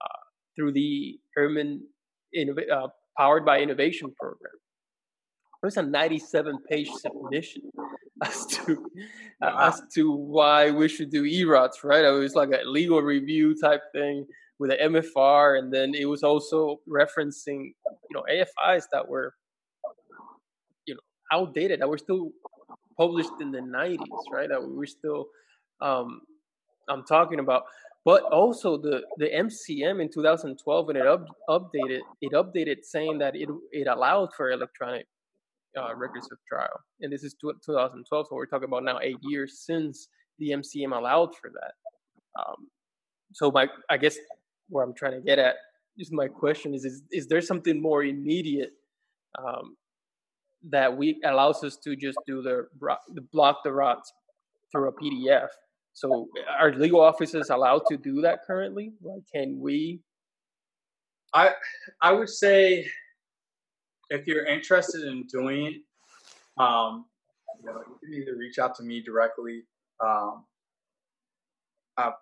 uh, through the Airmen Innov- uh, Powered by Innovation program. It was a 97 page submission as to wow. as to why we should do E-ROTs, right? It was like a legal review type thing with an MFR, and then it was also referencing you know AFIs that were you know outdated that were still published in the 90s, right? That we were still um, I'm talking about. But also the, the MCM in 2012 when it up, updated, it updated saying that it it allowed for electronic uh, records of trial. And this is 2012, so we're talking about now eight years since the MCM allowed for that. Um, so my, I guess where I'm trying to get at is my question is, is, is there something more immediate um, that we allows us to just do the, the block the ROTS through a PDF? So are legal offices allowed to do that currently? Like, can we? I I would say if you're interested in doing it, um, you know, you can either reach out to me directly. Um, I,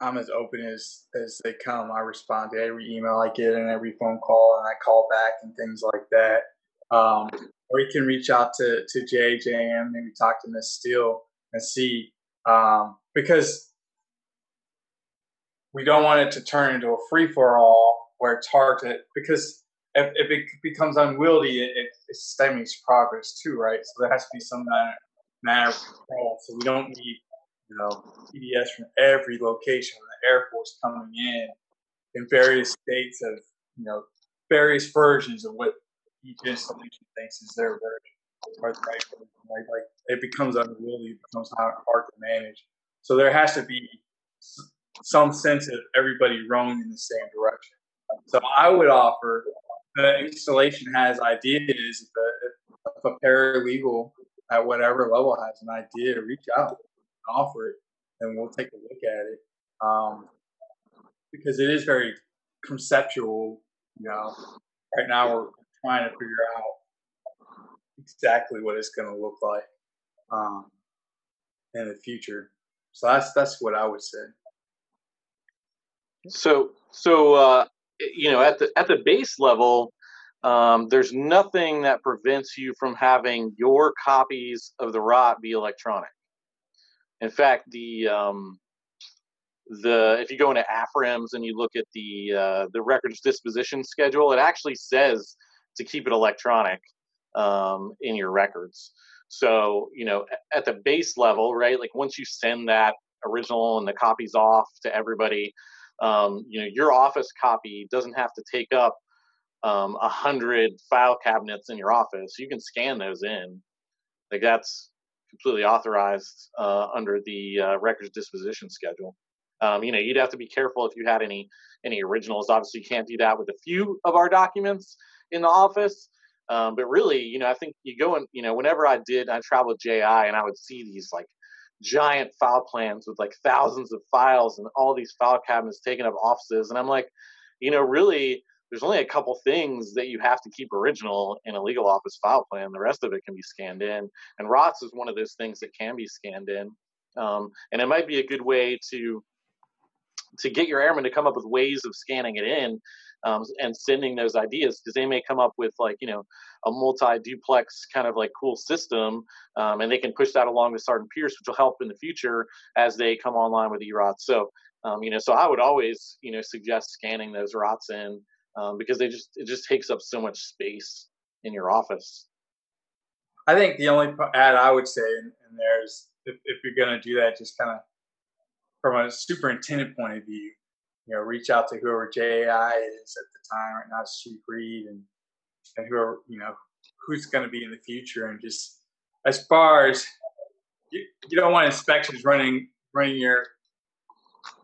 I'm as open as as they come. I respond to every email I get and every phone call, and I call back and things like that. Um, or you can reach out to to JAJM, maybe talk to Miss Steele and see um, because we don't want it to turn into a free for all where it's hard to because if, if it becomes unwieldy, it, it, it stymies progress too, right? So there has to be some manner, of control. So we don't need, you know, PDS from every location. The Air Force coming in in various states of, you know, various versions of what each installation thinks is their version the right. Right? Like it becomes unwieldy, it becomes hard, hard to manage. So there has to be some sense of everybody rowing in the same direction. So I would offer the installation has ideas, a, if a paralegal at whatever level has an idea, reach out and offer it, and we'll take a look at it. Um, because it is very conceptual, you know. Right now, we're trying to figure out exactly what it's going to look like um, in the future. So that's that's what I would say. So so uh, you know, at the at the base level, um, there's nothing that prevents you from having your copies of the ROT be electronic. In fact, the um, the if you go into AFRIMS and you look at the uh, the records disposition schedule, it actually says to keep it electronic um, in your records. So you know, at the base level, right? Like once you send that original and the copies off to everybody, um, you know, your office copy doesn't have to take up um, a hundred file cabinets in your office. You can scan those in. Like that's completely authorized uh, under the uh, records disposition schedule. Um, you know, you'd have to be careful if you had any any originals. Obviously, you can't do that with a few of our documents in the office. Um, but really, you know, I think you go and you know, whenever I did, I traveled JAI and I would see these like giant file plans with like thousands of files and all these file cabinets taking up offices. And I'm like, you know, really, there's only a couple things that you have to keep original in a legal office file plan. The rest of it can be scanned in. And ROTS is one of those things that can be scanned in. Um, and it might be a good way to to get your airmen to come up with ways of scanning it in um, and sending those ideas because they may come up with like you know a multi-duplex kind of like cool system um, and they can push that along to Sergeant Pierce, which will help in the future as they come online with E-ROTs. So um, you know, so I would always you know suggest scanning those ROTS in um, because they just it just takes up so much space in your office. I think the only add I would say in, in there is if, if you're going to do that, just kind of from a superintendent point of view, you know, reach out to whoever JAI is at the time. Right now, Chief Reed and and whoever you know who's going to be in the future, and just as far as you, you don't want inspections running running your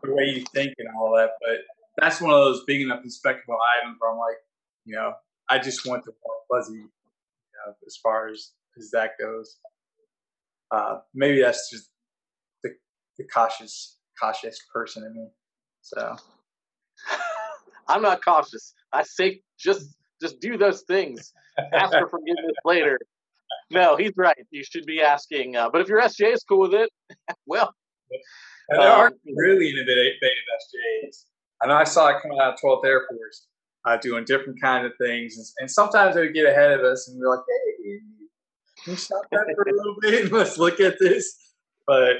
the way you think and all that, but that's one of those big enough inspectable items where I'm like, you know, I just want the more fuzzy, you know, as far as as that goes. Uh, maybe that's just the the cautious cautious person in me. So I'm not cautious. I say just just do those things. Ask for forgiveness later. No, he's right. You should be asking. Uh, but if your SJ is cool with it, well. And there um, are really innovative SJs. I know I saw it coming out of 12th Air Force, uh, doing different kind of things, and, and, sometimes they would get ahead of us and be like, "Hey, can you stop that for a little bit? Let's look at this." But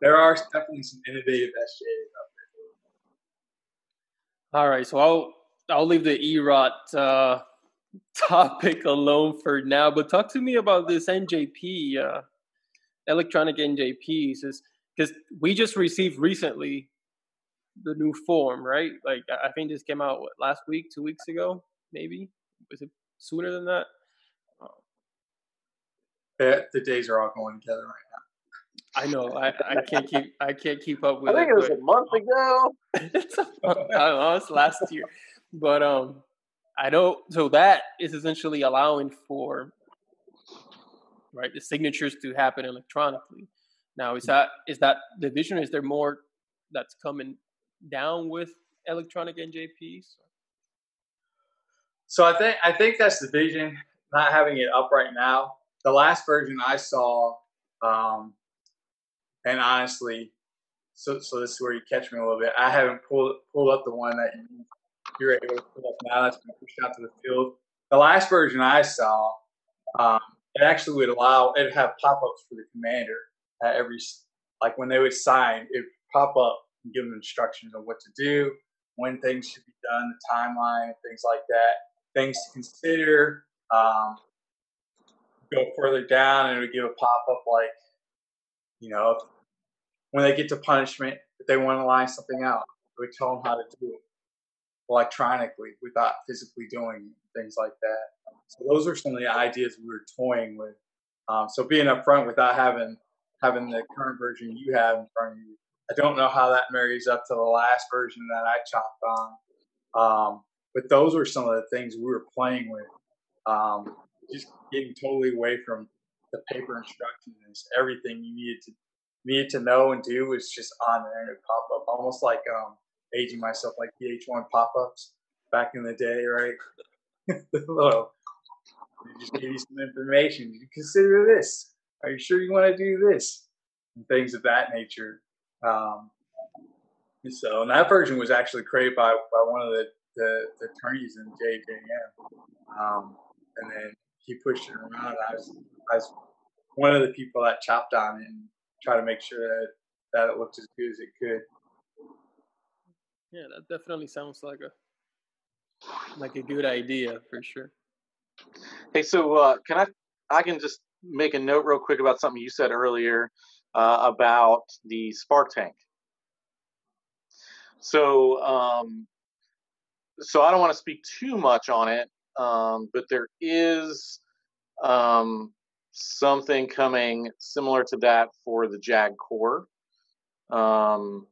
there are definitely some innovative SJs. All right, so I'll I'll leave the E-ROT uh, topic alone for now. But talk to me about this NJP, uh, electronic NJPs, because we just received recently the new form, right? Like I think this came out what, last week, two weeks ago, maybe. Was it sooner than that? Yeah, the days are all going together right now. I know. I, I can't keep I can't keep up with. I think it, it was a month ago. it's a, I don't know. It's last year, but um, I know. So that is essentially allowing for right the signatures to happen electronically. Now, is that is that the vision? Is there more that's coming down with electronic NJPs? So I think I think that's the vision. Not having it up right now. The last version I saw um, and honestly, so so this is where you catch me a little bit. I haven't pulled pulled up the one that you, you're able to pull up now. That's been pushed out to the field. The last version I saw, um, it actually would allow it have pop ups for the commander at every like when they would sign, it would pop up and give them instructions on what to do, when things should be done, the timeline, things like that, things to consider. Um, go further down and it would give a pop up like, you know, when they get to punishment, if they want to line something out, we tell them how to do it electronically without physically doing things like that. So those are some of the ideas we were toying with. Um, so being upfront without having having the current version you have in front of you, I don't know how that marries up to the last version that I chopped on. Um, but those were some of the things we were playing with. Um, just getting totally away from the paper instructions, everything you needed to needed to know and do was just on there and it pop up, almost like um, aging myself, like VH1 pop ups back in the day, right? Little, just give you some information. You consider this. Are you sure you want to do this? And things of that nature. Um, so, and that version was actually created by, by one of the, the, the attorneys in JAJM. Um, and then he pushed it around. I was, I was one of the people that chopped on it and try to make sure that that it looked as good as it could. Yeah, that definitely sounds like a like a good idea for sure. Hey, so uh, can I? I can just make a note real quick about something you said earlier uh, about the spark tank. So, um, so I don't want to speak too much on it, um, but there is um, something coming similar to that for the JAG Corps. Um,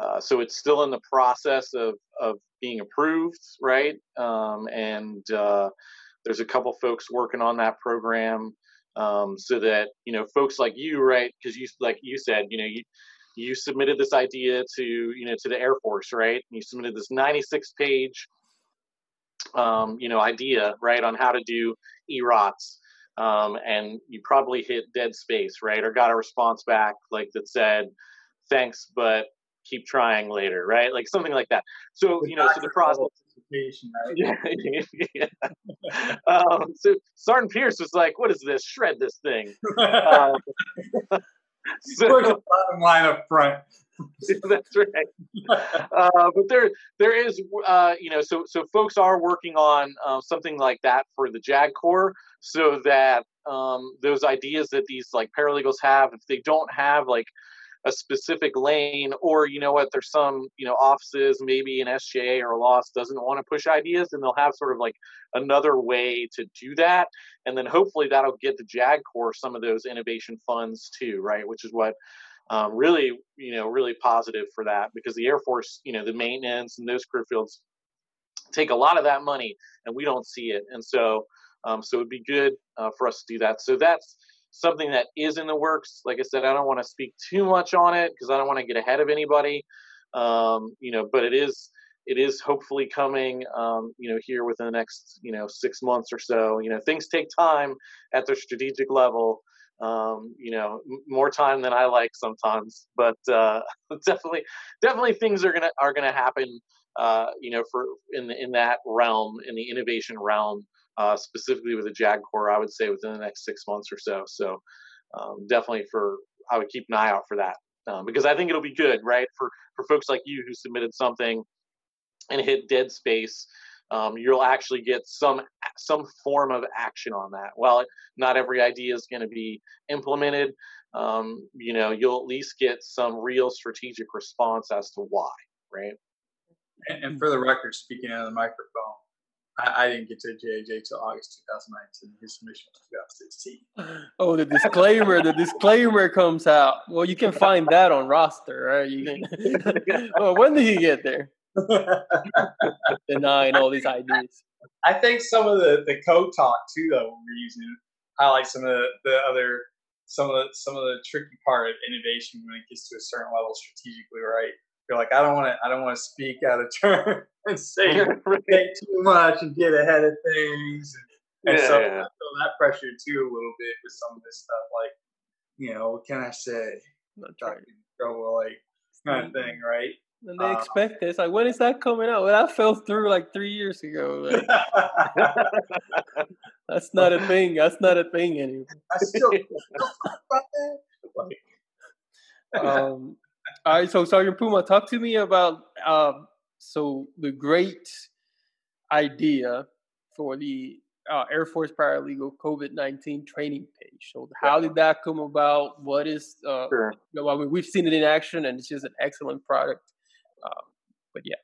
uh, so it's still in the process of, of being approved, right? Um, and uh, there's a couple folks working on that program um, so that you know folks like you, right? Because you, like you said, you know, you you submitted this idea to you know to the Air Force, right? And you submitted this 96 page um, you know idea, right, on how to do E-ROTs um, and you probably hit dead space, right? Or got a response back like that said, "Thanks, but keep trying later," right? Like something like that. So you know, so the process. Right? Yeah, yeah. um, so Sergeant Pierce was like, "What is this? Shred this thing." Um, so, the bottom line up front. That's right. Uh, but there, there is, uh, you know, so so folks are working on uh, something like that for the JAG Corps, so that um, those ideas that these like paralegals have, if they don't have like a specific lane or you know what there's some you know offices maybe an SJA or a LOS doesn't want to push ideas and they'll have sort of like another way to do that and then hopefully that'll get the JAG Corps some of those innovation funds too right which is what um, really you know really positive for that because the Air Force you know the maintenance and those career fields take a lot of that money and we don't see it and so um, so it'd be good uh, for us to do that so that's something that is in the works. Like I said, I don't want to speak too much on it because I don't want to get ahead of anybody. Um, you know, but it is it is hopefully coming. Um, you know, here within the next you know six months or so. You know, things take time at the strategic level. Um, you know, more time than I like sometimes, but uh, definitely, definitely things are gonna are gonna happen. Uh, you know, for in the, in that realm, in the innovation realm, uh, specifically with the JAG Corps, I would say within the next six months or so. So um, definitely for I would keep an eye out for that um, because I think it'll be good, right? For for folks like you who submitted something and hit dead space, um, you'll actually get some some form of action on that. While not every idea is going to be implemented, um, you know, you'll at least get some real strategic response as to why, right? And, and for the record, speaking out of the microphone, I, I didn't get to JAJ till August 2019. His submission was 2016. Oh, the disclaimer! the disclaimer comes out. Well, you can find that on roster, right? You can. well, when did he get there? Denying all these ideas. I think some of the the code talk too, though, we're using highlight some of the, the other some of the some of the tricky part of innovation when it gets to a certain level strategically, right? You're like, I don't want to, I don't want to speak out of turn and say say too much and get ahead of things. And, and Yeah, so yeah. I feel that pressure too a little bit with some of this stuff. Like, you know, what can I say? That's Not right. in trouble, like kind of thing, right? And they Uh, expect this. Like, when is that coming out? Well, that fell through like three years ago. Like, that's not a thing. That's not a thing anymore. I still about that. Um, all right, so Sergeant Puma, talk to me about um, so the great idea for the uh, Air Force Paralegal COVID nineteen training page. So, how did that come about? What is? Uh, Sure. you know, I mean, we've seen it in action, and it's just an excellent product. Um, but yeah,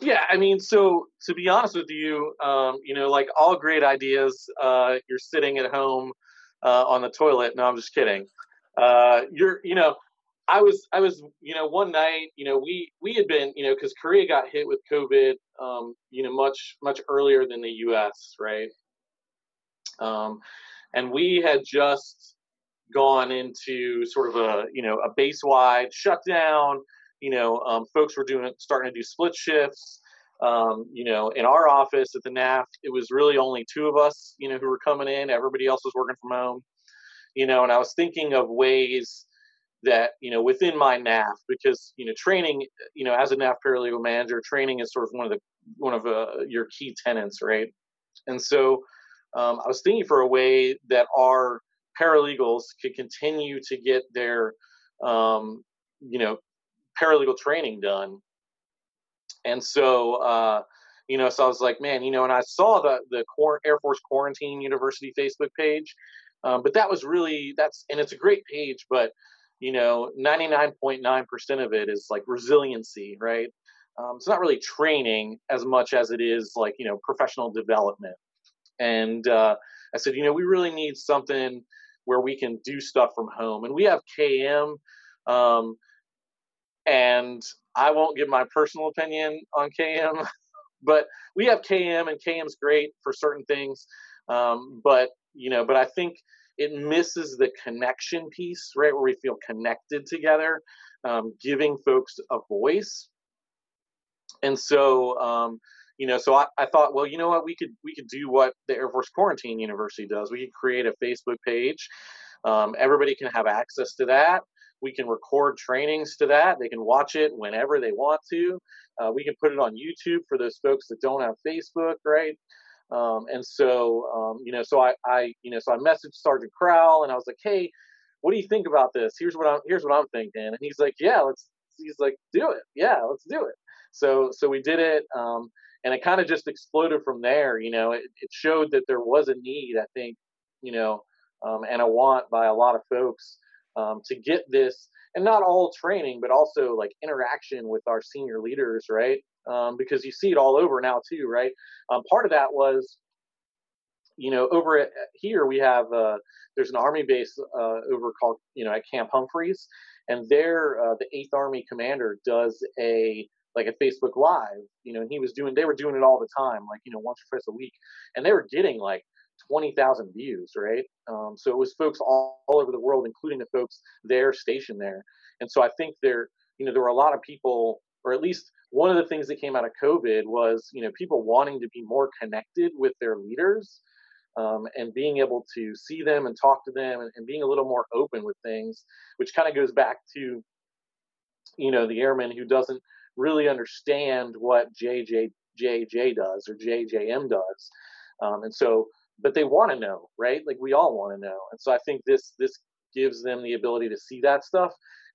Yeah, I mean, so to be honest with you, um, you know, like all great ideas, uh, you're sitting at home uh, on the toilet. No, I'm just kidding. Uh, you're, you know, I was, I was, you know, one night, you know, we we had been, you know, because Korea got hit with COVID, um, you know, much much earlier than the U.S. Right, um, and we had just gone into sort of a, you know, a base wide shutdown you know, um, folks were doing starting to do split shifts. Um, you know, in our office at the NAF, it was really only two of us, you know, who were coming in. Everybody else was working from home. You know, and I was thinking of ways that you know within my NAF because you know training, you know, as a NAF paralegal manager, training is sort of one of the one of uh, your key tenants, right? And so um, I was thinking for a way that our paralegals could continue to get their um, you know paralegal training done. And so, uh, you know, so I was like, man, you know, and I saw the the Air Force Quarantine University Facebook page, um, but that was really that's and it's a great page, but you know, ninety nine point nine percent of it is like resiliency, right? Um, it's not really training as much as it is like you know professional development. And uh, I said, you know, we really need something where we can do stuff from home, and we have KM. Um, and I won't give my personal opinion on KM, but we have KM and KM's great for certain things. Um, but you know, but I think it misses the connection piece, right, where we feel connected together, um, giving folks a voice. And so, um, you know, so I, I thought, well, you know what, we could we could do what the Air Force Quarantine University does. We could create a Facebook page. Um, everybody can have access to that. We can record trainings to that. They can watch it whenever they want to. Uh, we can put it on YouTube for those folks that don't have Facebook, right? Um, and so, um, you know, so I, I, you know, so I messaged Sergeant Crowell and I was like, hey, what do you think about this? Here's what I'm, here's what I'm thinking. And he's like, yeah, let's. He's like, do it. Yeah, let's do it. So, so we did it. Um, and it kind of just exploded from there. You know, it, it showed that there was a need. I think, you know, um, and a want by a lot of folks um, to get this, and not all training, but also like interaction with our senior leaders, right? Um, because you see it all over now too, right? Um, part of that was, you know, over at, here we have uh, there's an army base uh, over called you know at Camp Humphreys, and there uh, the Eighth Army commander does a like a Facebook Live, you know, and he was doing they were doing it all the time, like you know once or twice a week, and they were getting like 20,000 views, right? Um, so it was folks all, all, over the world, including the folks there stationed there. And so I think there, you know, there were a lot of people, or at least one of the things that came out of COVID was, you know, people wanting to be more connected with their leaders um, and being able to see them and talk to them and, and being a little more open with things, which kind of goes back to, you know, the airman who doesn't really understand what JJJJ does or JAJM does. Um, and so but they want to know, right? Like we all want to know. And so I think this this gives them the ability to see that stuff,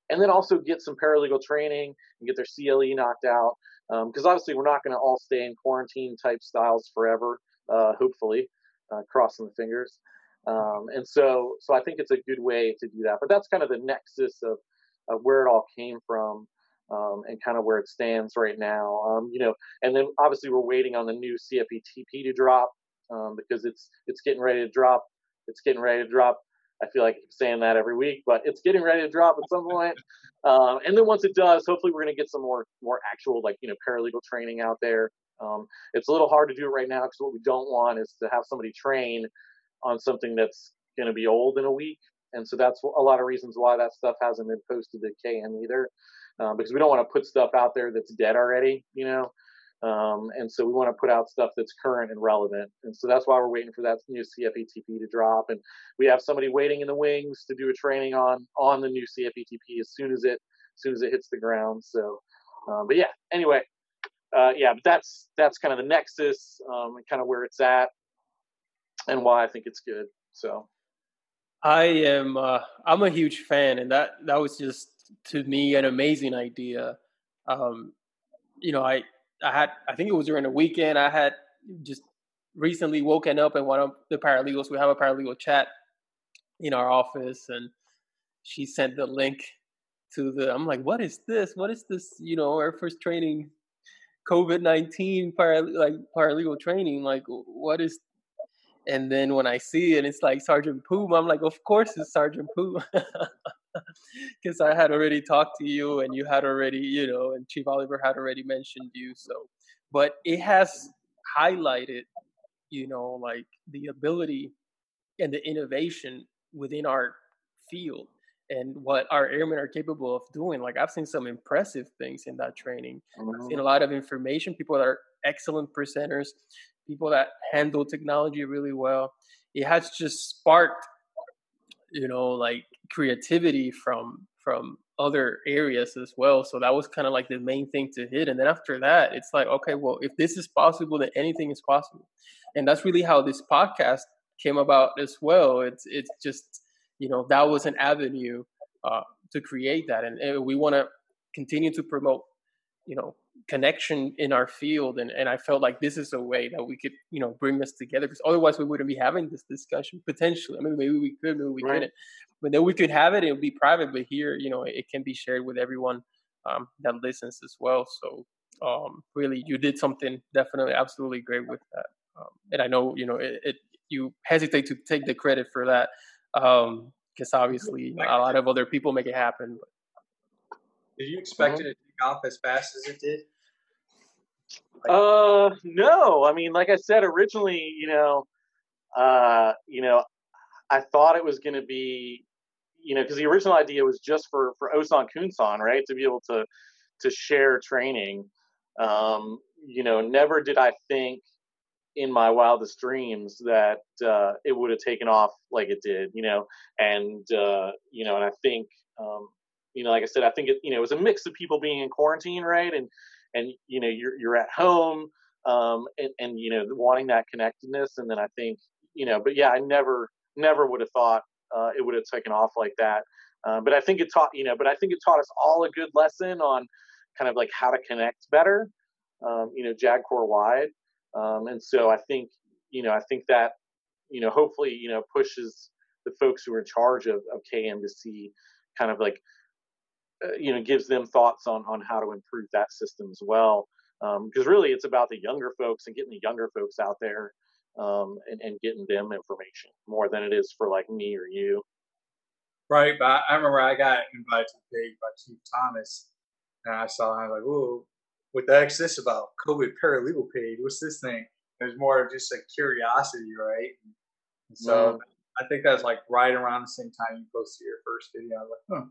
and then also get some paralegal training and get their CLE knocked out. Because um, obviously we're not going to all stay in quarantine type styles forever. Uh, hopefully, uh, crossing the fingers. Um, and so so I think it's a good way to do that. But that's kind of the nexus of of where it all came from. Um, and kind of where it stands right now. Um, you know, and then obviously we're waiting on the new CFETP to drop um, because it's it's getting ready to drop. It's getting ready to drop. I feel like I keep saying that every week, but it's getting ready to drop at some point. Um, and then once it does, hopefully we're going to get some more more actual like you know paralegal training out there. Um, it's a little hard to do it right now because what we don't want is to have somebody train on something that's going to be old in a week. And so that's a lot of reasons why that stuff hasn't been posted to KM either, um, because we don't want to put stuff out there that's dead already, you know. Um, and so we want to put out stuff that's current and relevant. And so that's why we're waiting for that new CFETP to drop. And we have somebody waiting in the wings to do a training on on the new CFETP as soon as it as soon as it hits the ground. So, um, but yeah. Anyway, uh, yeah, but that's that's kind of the nexus um, and kind of where it's at and why I think it's good. So, I am uh, I'm a huge fan, and that that was just to me an amazing idea. Um, you know, I I had I think it was during the weekend. I had just recently woken up and one of the paralegals. We have a paralegal chat in our office, and she sent the link to the. I'm like, what is this? What is this? You know, Air Force training, COVID nineteen para like paralegal training. Like, what is? And then when I see it, it's like Sergeant Poom. I'm like, of course it's Sergeant Poom. because I had already talked to you and you had already, you know, and Chief Oliver had already mentioned you. So, but it has highlighted, you know, like the ability and the innovation within our field and what our airmen are capable of doing. Like I've seen some impressive things in that training. I've seen mm-hmm. a lot of information, people that are excellent presenters, people that handle technology really well. It has just sparked you know like creativity from from other areas as well. So that was kind of like the main thing to hit. And then after that it's like okay well if this is possible then anything is possible. And that's really how this podcast came about as well. It's it's just you know that was an avenue uh, to create that. And, and we want to continue to promote you know connection in our field and, and i felt like this is a way that we could you know bring us together because otherwise we wouldn't be having this discussion potentially i mean maybe we could maybe we right. couldn't but then we could have it it would be private but here you know it, can be shared with everyone um, that listens as well so um, really you did something definitely absolutely great with that um, and i know you know it, it, you hesitate to take the credit for that because um, obviously you know, a lot of other people make it happen but. did you expect mm-hmm. it off as fast as it did like, uh, no. I mean, like I said originally, you know, uh, you know, I thought it was going to be, you know, because the original idea was just for for Osan Kunsan, right, to be able to to share training. Um, you know, never did I think in my wildest dreams that uh, it would have taken off like it did, you know, and uh, you know, and I think, um, you know, like I said, I think it, you know, it was a mix of people being in quarantine, right, and and you know you're you're at home um, and, and you know wanting that connectedness and then i think you know but yeah i never never would have thought uh, it would have taken off like that um, but i think it taught you know but i think it taught us all a good lesson on kind of like how to connect better um, you know jag corps wide um, and so i think you know i think that you know hopefully you know pushes the folks who are in charge of, of KM to see kind of like uh, you know gives them thoughts on on how to improve that system as well. Because um, really it's about the younger folks and getting the younger folks out there um, and, and getting them information more than it is for like me or you. Right but i remember i got invited to the page by chief thomas and i saw i was like whoa what the heck's this about? Covid paralegal page what's this thing? There's more of just a curiosity right? And so mm. I think that's like right around the same time you posted your first video. I was like, hmm,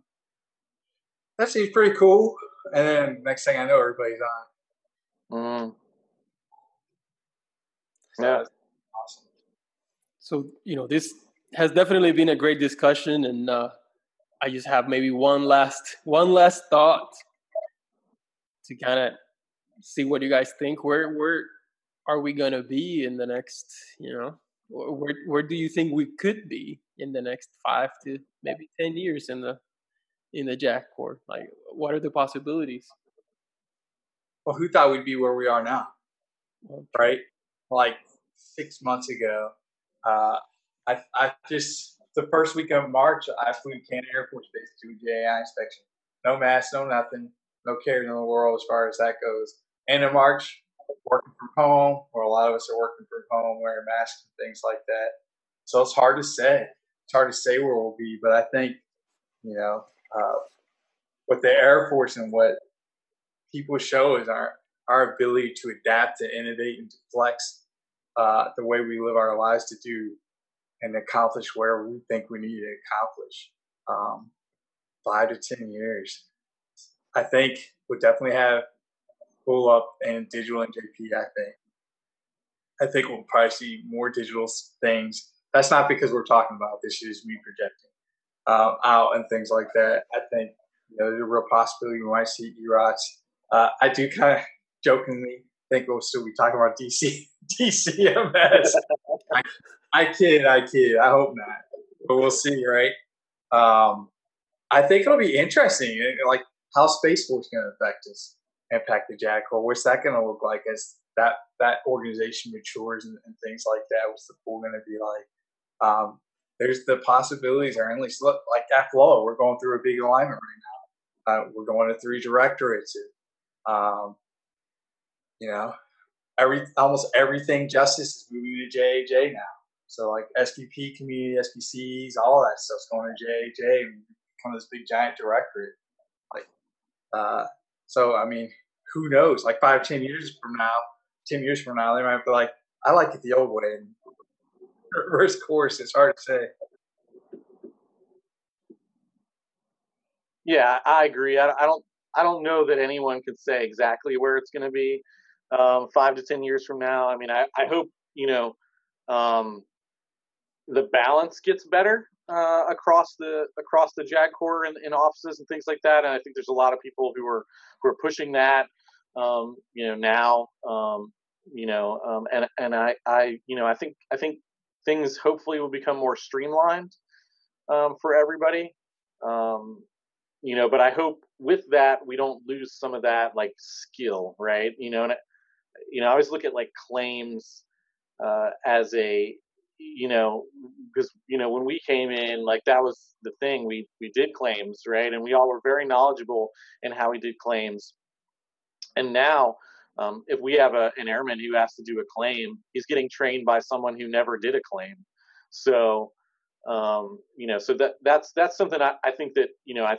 that seems pretty cool. And then next thing I know, everybody's on. Mm. So yeah. Awesome. So, you know, this has definitely been a great discussion. And uh, I just have maybe one last, one last thought to kind of see what you guys think. Where, where are we going to be in the next, you know, where where do you think we could be in the next five to maybe ten years in the in the Corps? Like, what are the possibilities? Well, who thought we'd be where we are now? Right, like six months ago, uh, I I just the first week of March I flew to Cannon Air Force Base to a JAI inspection. No mask, no nothing, no care in the world as far as that goes. And in March, working from home, or a lot of us are working from home, wearing masks and things like that. So it's hard to say. It's hard to say where we'll be, but I think, you know, uh, what the Air Force and what people show is our our ability to adapt, to innovate, and to flex uh, the way we live our lives to do and accomplish where we think we need to accomplish. Um, five to ten years, I think we'll definitely have pull up in digital NJP, I think. I think we'll probably see more digital things. That's not because we're talking about this; is me projecting uh, out and things like that. I think you know, there's a real possibility we might see E-ROTs. Uh, I do kind of jokingly think we'll still be talking about DC DCMS. I, I kid, I kid. I hope not, but we'll see, right? Um, I think it'll be interesting, like how Space Force going to affect us impact the Corps. What's that going to look like as that that organization matures and, and things like that? What's the pool going to be like? Um, there's the possibilities are endless. Look, like at Flow, we're going through a big alignment right now. Uh, we're going to three directorates. Um, you know, every almost everything justice is moving to JAJ now. So like SPP community, SPCs, all that stuff's going to JAJ and become this big giant directorate. Like, uh, so, I mean, who knows? Like five, ten years from now, ten years from now, they might be like, "I like it the old way." And reverse course, it's hard to say. Yeah, I agree. I, I don't. I don't know that anyone could say exactly where it's going to be um, five to ten years from now. I mean, I, I hope you know um, the balance gets better uh, across the across the JAG Corps in, offices and things like that. And I think there's a lot of people who are who are pushing that. Um, you know now. Um, you know, um, and and I I you know I think I think things hopefully will become more streamlined um, for everybody. Um, you know, but I hope with that we don't lose some of that like skill, right? You know, and you know I always look at like claims uh, as a you know, because you know when we came in, like that was the thing. We we did claims, right, and we all were very knowledgeable in how we did claims. And now, um, if we have a, an airman who has to do a claim, he's getting trained by someone who never did a claim. So, um, you know, so that that's that's something I, I think that you know I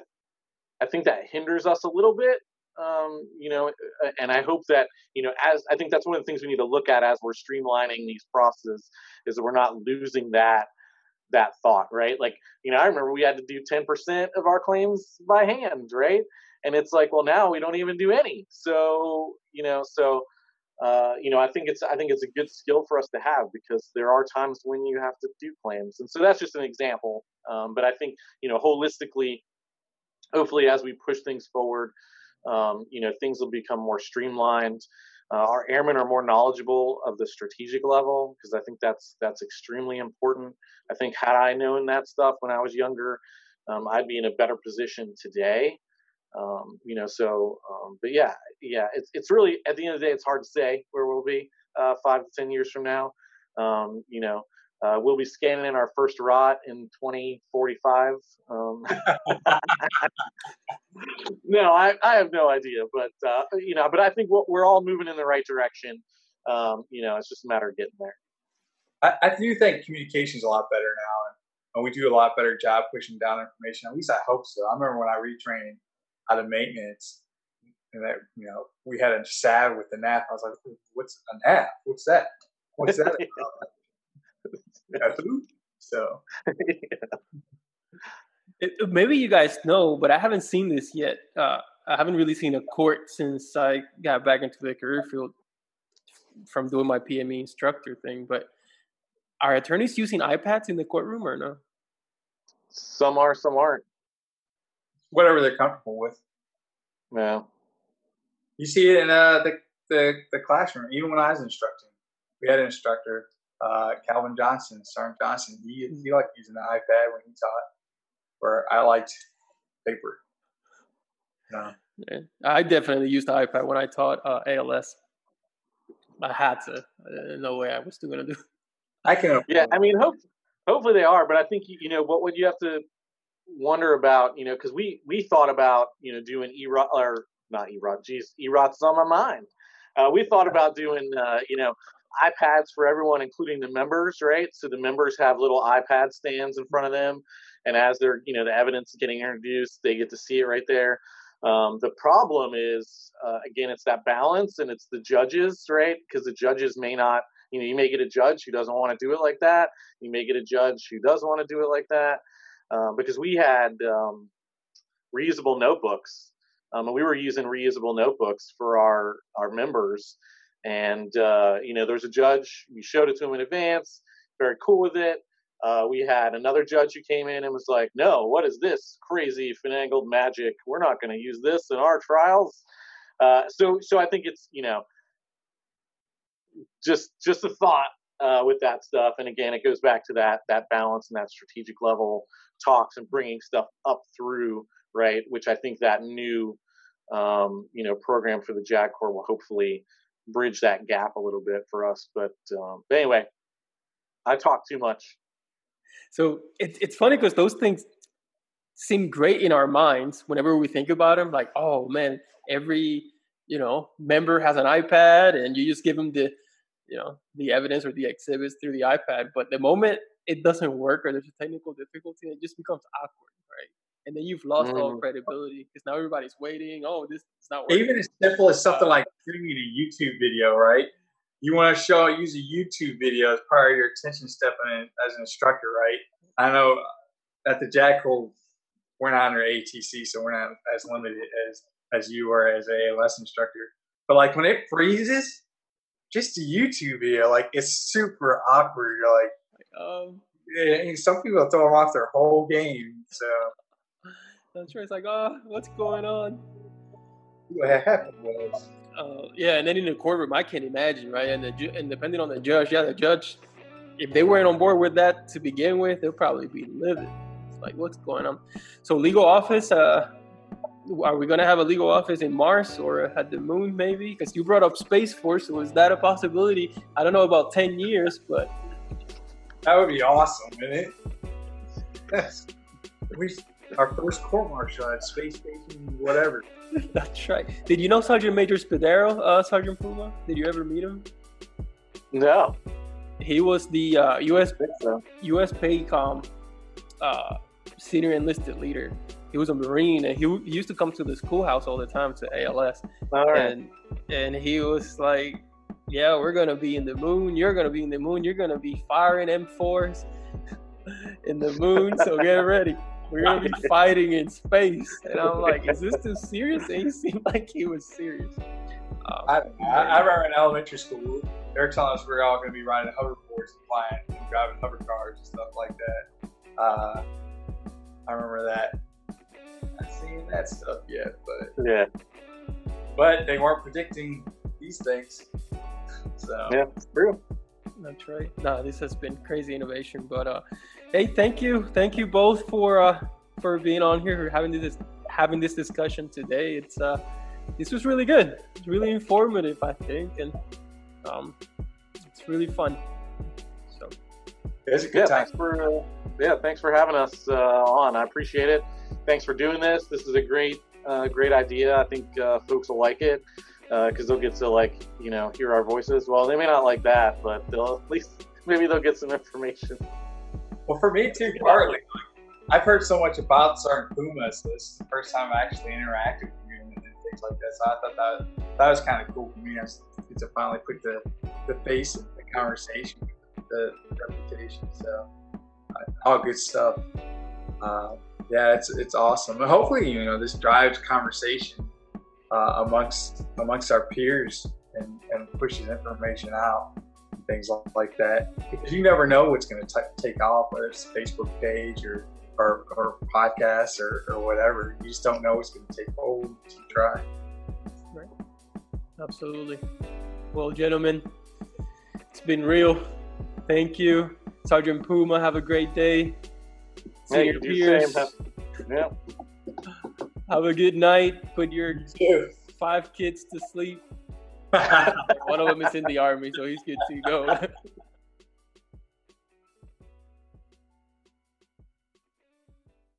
I think that hinders us a little bit um, you know, and I hope that, you know, as I think that's one of the things we need to look at as we're streamlining these processes is that we're not losing that that thought, right? Like, you know, I remember we had to do 10% of our claims by hand, right? And it's like, well, now we don't even do any. So, you know, so uh, you know, I think it's I think it's a good skill for us to have because there are times when you have to do claims, and so that's just an example. Um, but I think you know, holistically, hopefully, as we push things forward, um, you know things will become more streamlined. Uh, our airmen are more knowledgeable of the strategic level because I think that's that's extremely important. I think had I known that stuff when I was younger, um, I'd be in a better position today. Um, you know, so um, but yeah, yeah, it's it's really at the end of the day, it's hard to say where we'll be uh, five to ten years from now. Um, you know, Uh, we'll be scanning in our first rot in 2045. Um, no, I, I have no idea, but uh, you know, but I think we're, we're all moving in the right direction. Um, you know, it's just a matter of getting there. I, I do think communication is a lot better now, and, and we do a lot better job pushing down information. At least I hope so. I remember when I retrained out of maintenance, and that you know we had a SAV with the NAF. I was like, "What's a NAF? What's that? What's that?" so. It, maybe you guys know, but I haven't seen this yet. Uh, I haven't really seen a court since I got back into the career field from doing my PME instructor thing. But are attorneys using iPads in the courtroom or no? Some are, some aren't. Whatever they're comfortable with. Yeah. You see it in uh, the, the the classroom. Even when I was instructing, we had an instructor, uh, Calvin Johnson, Sergeant Johnson. He he liked using the iPad when he taught, where I liked paper. Yeah. yeah. I definitely used the iPad when I taught uh, ALS. I had to. No way I was still gonna do. I can. Yeah, I mean, hope, hopefully they are, but I think you know what would you have to wonder about, you know, because we we thought about you know doing E-ROT or not E-ROT, geez, E-ROT's on my mind. Uh, we thought about doing uh, you know iPads for everyone, including the members, right? So the members have little iPad stands in front of them, and as they're you know the evidence is getting introduced, they get to see it right there. Um, the problem is, uh, again, it's that balance and it's the judges, right? Because the judges may not, you know, you may get a judge who doesn't want to do it like that. You may get a judge who does want to do it like that. Uh, because we had um, reusable notebooks. Um, and we were using reusable notebooks for our, our members. And, uh, you know, there was a judge, we showed it to him in advance, very cool with it. Uh, we had another judge who came in and was like, "No, what is this crazy finagled magic? We're not going to use this in our trials." Uh, so, so I think it's you know just just a thought uh, with that stuff. And again, it goes back to that that balance and that strategic level talks and bringing stuff up through right, which I think that new um, you know program for the JAG Corps will hopefully bridge that gap a little bit for us. But, um, but anyway, I talk too much. So it, it's funny because those things seem great in our minds whenever we think about them. Like, oh man, every you know member has an iPad, and you just give them the you know the evidence or the exhibits through the iPad. But the moment it doesn't work or there's a technical difficulty, it just becomes awkward, right? And then you've lost mm. all credibility because now everybody's waiting. Oh, this is not working. Even as simple as something like streaming a YouTube video, right? you want to show use a YouTube video as part of your attention step as an instructor, right? I know at the Corps we're not under ATC, so we're not as limited as as you are as a ALS instructor. But like when it freezes, just a YouTube video, like it's super awkward. You're like, um, yeah, some people throw them off their whole game. So that's right. It's like, oh, what's going on? What happened was uh, yeah, and then in the courtroom, I can't imagine, right? And the ju- and depending on the judge, yeah, the judge, if they weren't on board with that to begin with, they'll probably be livid. It's like, what's going on? So, legal office, uh, are we going to have a legal office in Mars or at the moon, maybe? Because you brought up Space Force, Was that a possibility? I don't know about 10 years, but. That would be awesome, isn't it? Yes. We, our first court martial at Space Station, whatever. That's right. Did you know Sergeant Major Spadero, uh, Sergeant Puma? Did you ever meet him? No. He was the uh, U.S. So. U.S. PACOM uh, senior enlisted leader. He was a Marine, and he, he used to come to the schoolhouse all the time to ALS. Right. And and he was like, "Yeah, we're gonna be in the moon. You're gonna be in the moon. You're gonna be firing M4s in the moon. So get ready." we're gonna be fighting in space. And I'm like, is this too serious? And he seemed like he was serious. Um, I, I, I, remember in elementary school, they're telling us we're all gonna be riding hoverboards and flying and driving hover cars and stuff like that. Uh, I remember that. I've seen that stuff yet, but yeah, but they weren't predicting these things. So yeah, true. That's right. No, this has been crazy innovation, but uh, Hey, thank you, thank you both for uh, for being on here, for having this having this discussion today. It's uh, this was really good. It's really informative, I think, and um, it's really fun. So, It's a good yeah, time. thanks for uh, yeah, thanks for having us uh, on. I appreciate it. Thanks for doing this. This is a great uh, great idea. I think uh, folks will like it because they'll get to like you know hear our voices. Well, they may not like that, but they'll at least maybe they'll get some information. Well, for me too, partly. I've heard so much about Sergeant Puma, so this is the first time I actually interacted with you and, and things like that. So I thought that that was kind of cool for me as to finally put the the face of the conversation, the, reputation. So all good stuff. Uh, yeah, it's it's awesome. And hopefully, you know, this drives conversation uh, amongst amongst our peers and, and pushes information out, and things like that. Because you never know what's going to take off, whether it's a Facebook page or or, or podcast or, or whatever. You just don't know what's going to take hold. You try. Right. Absolutely. Well, gentlemen, it's been real. Thank you, Sergeant Puma. Have a great day. Hey, you peers. Yeah. Have a good night. Put your five kids to sleep. One of them is in the army, so he's good to go.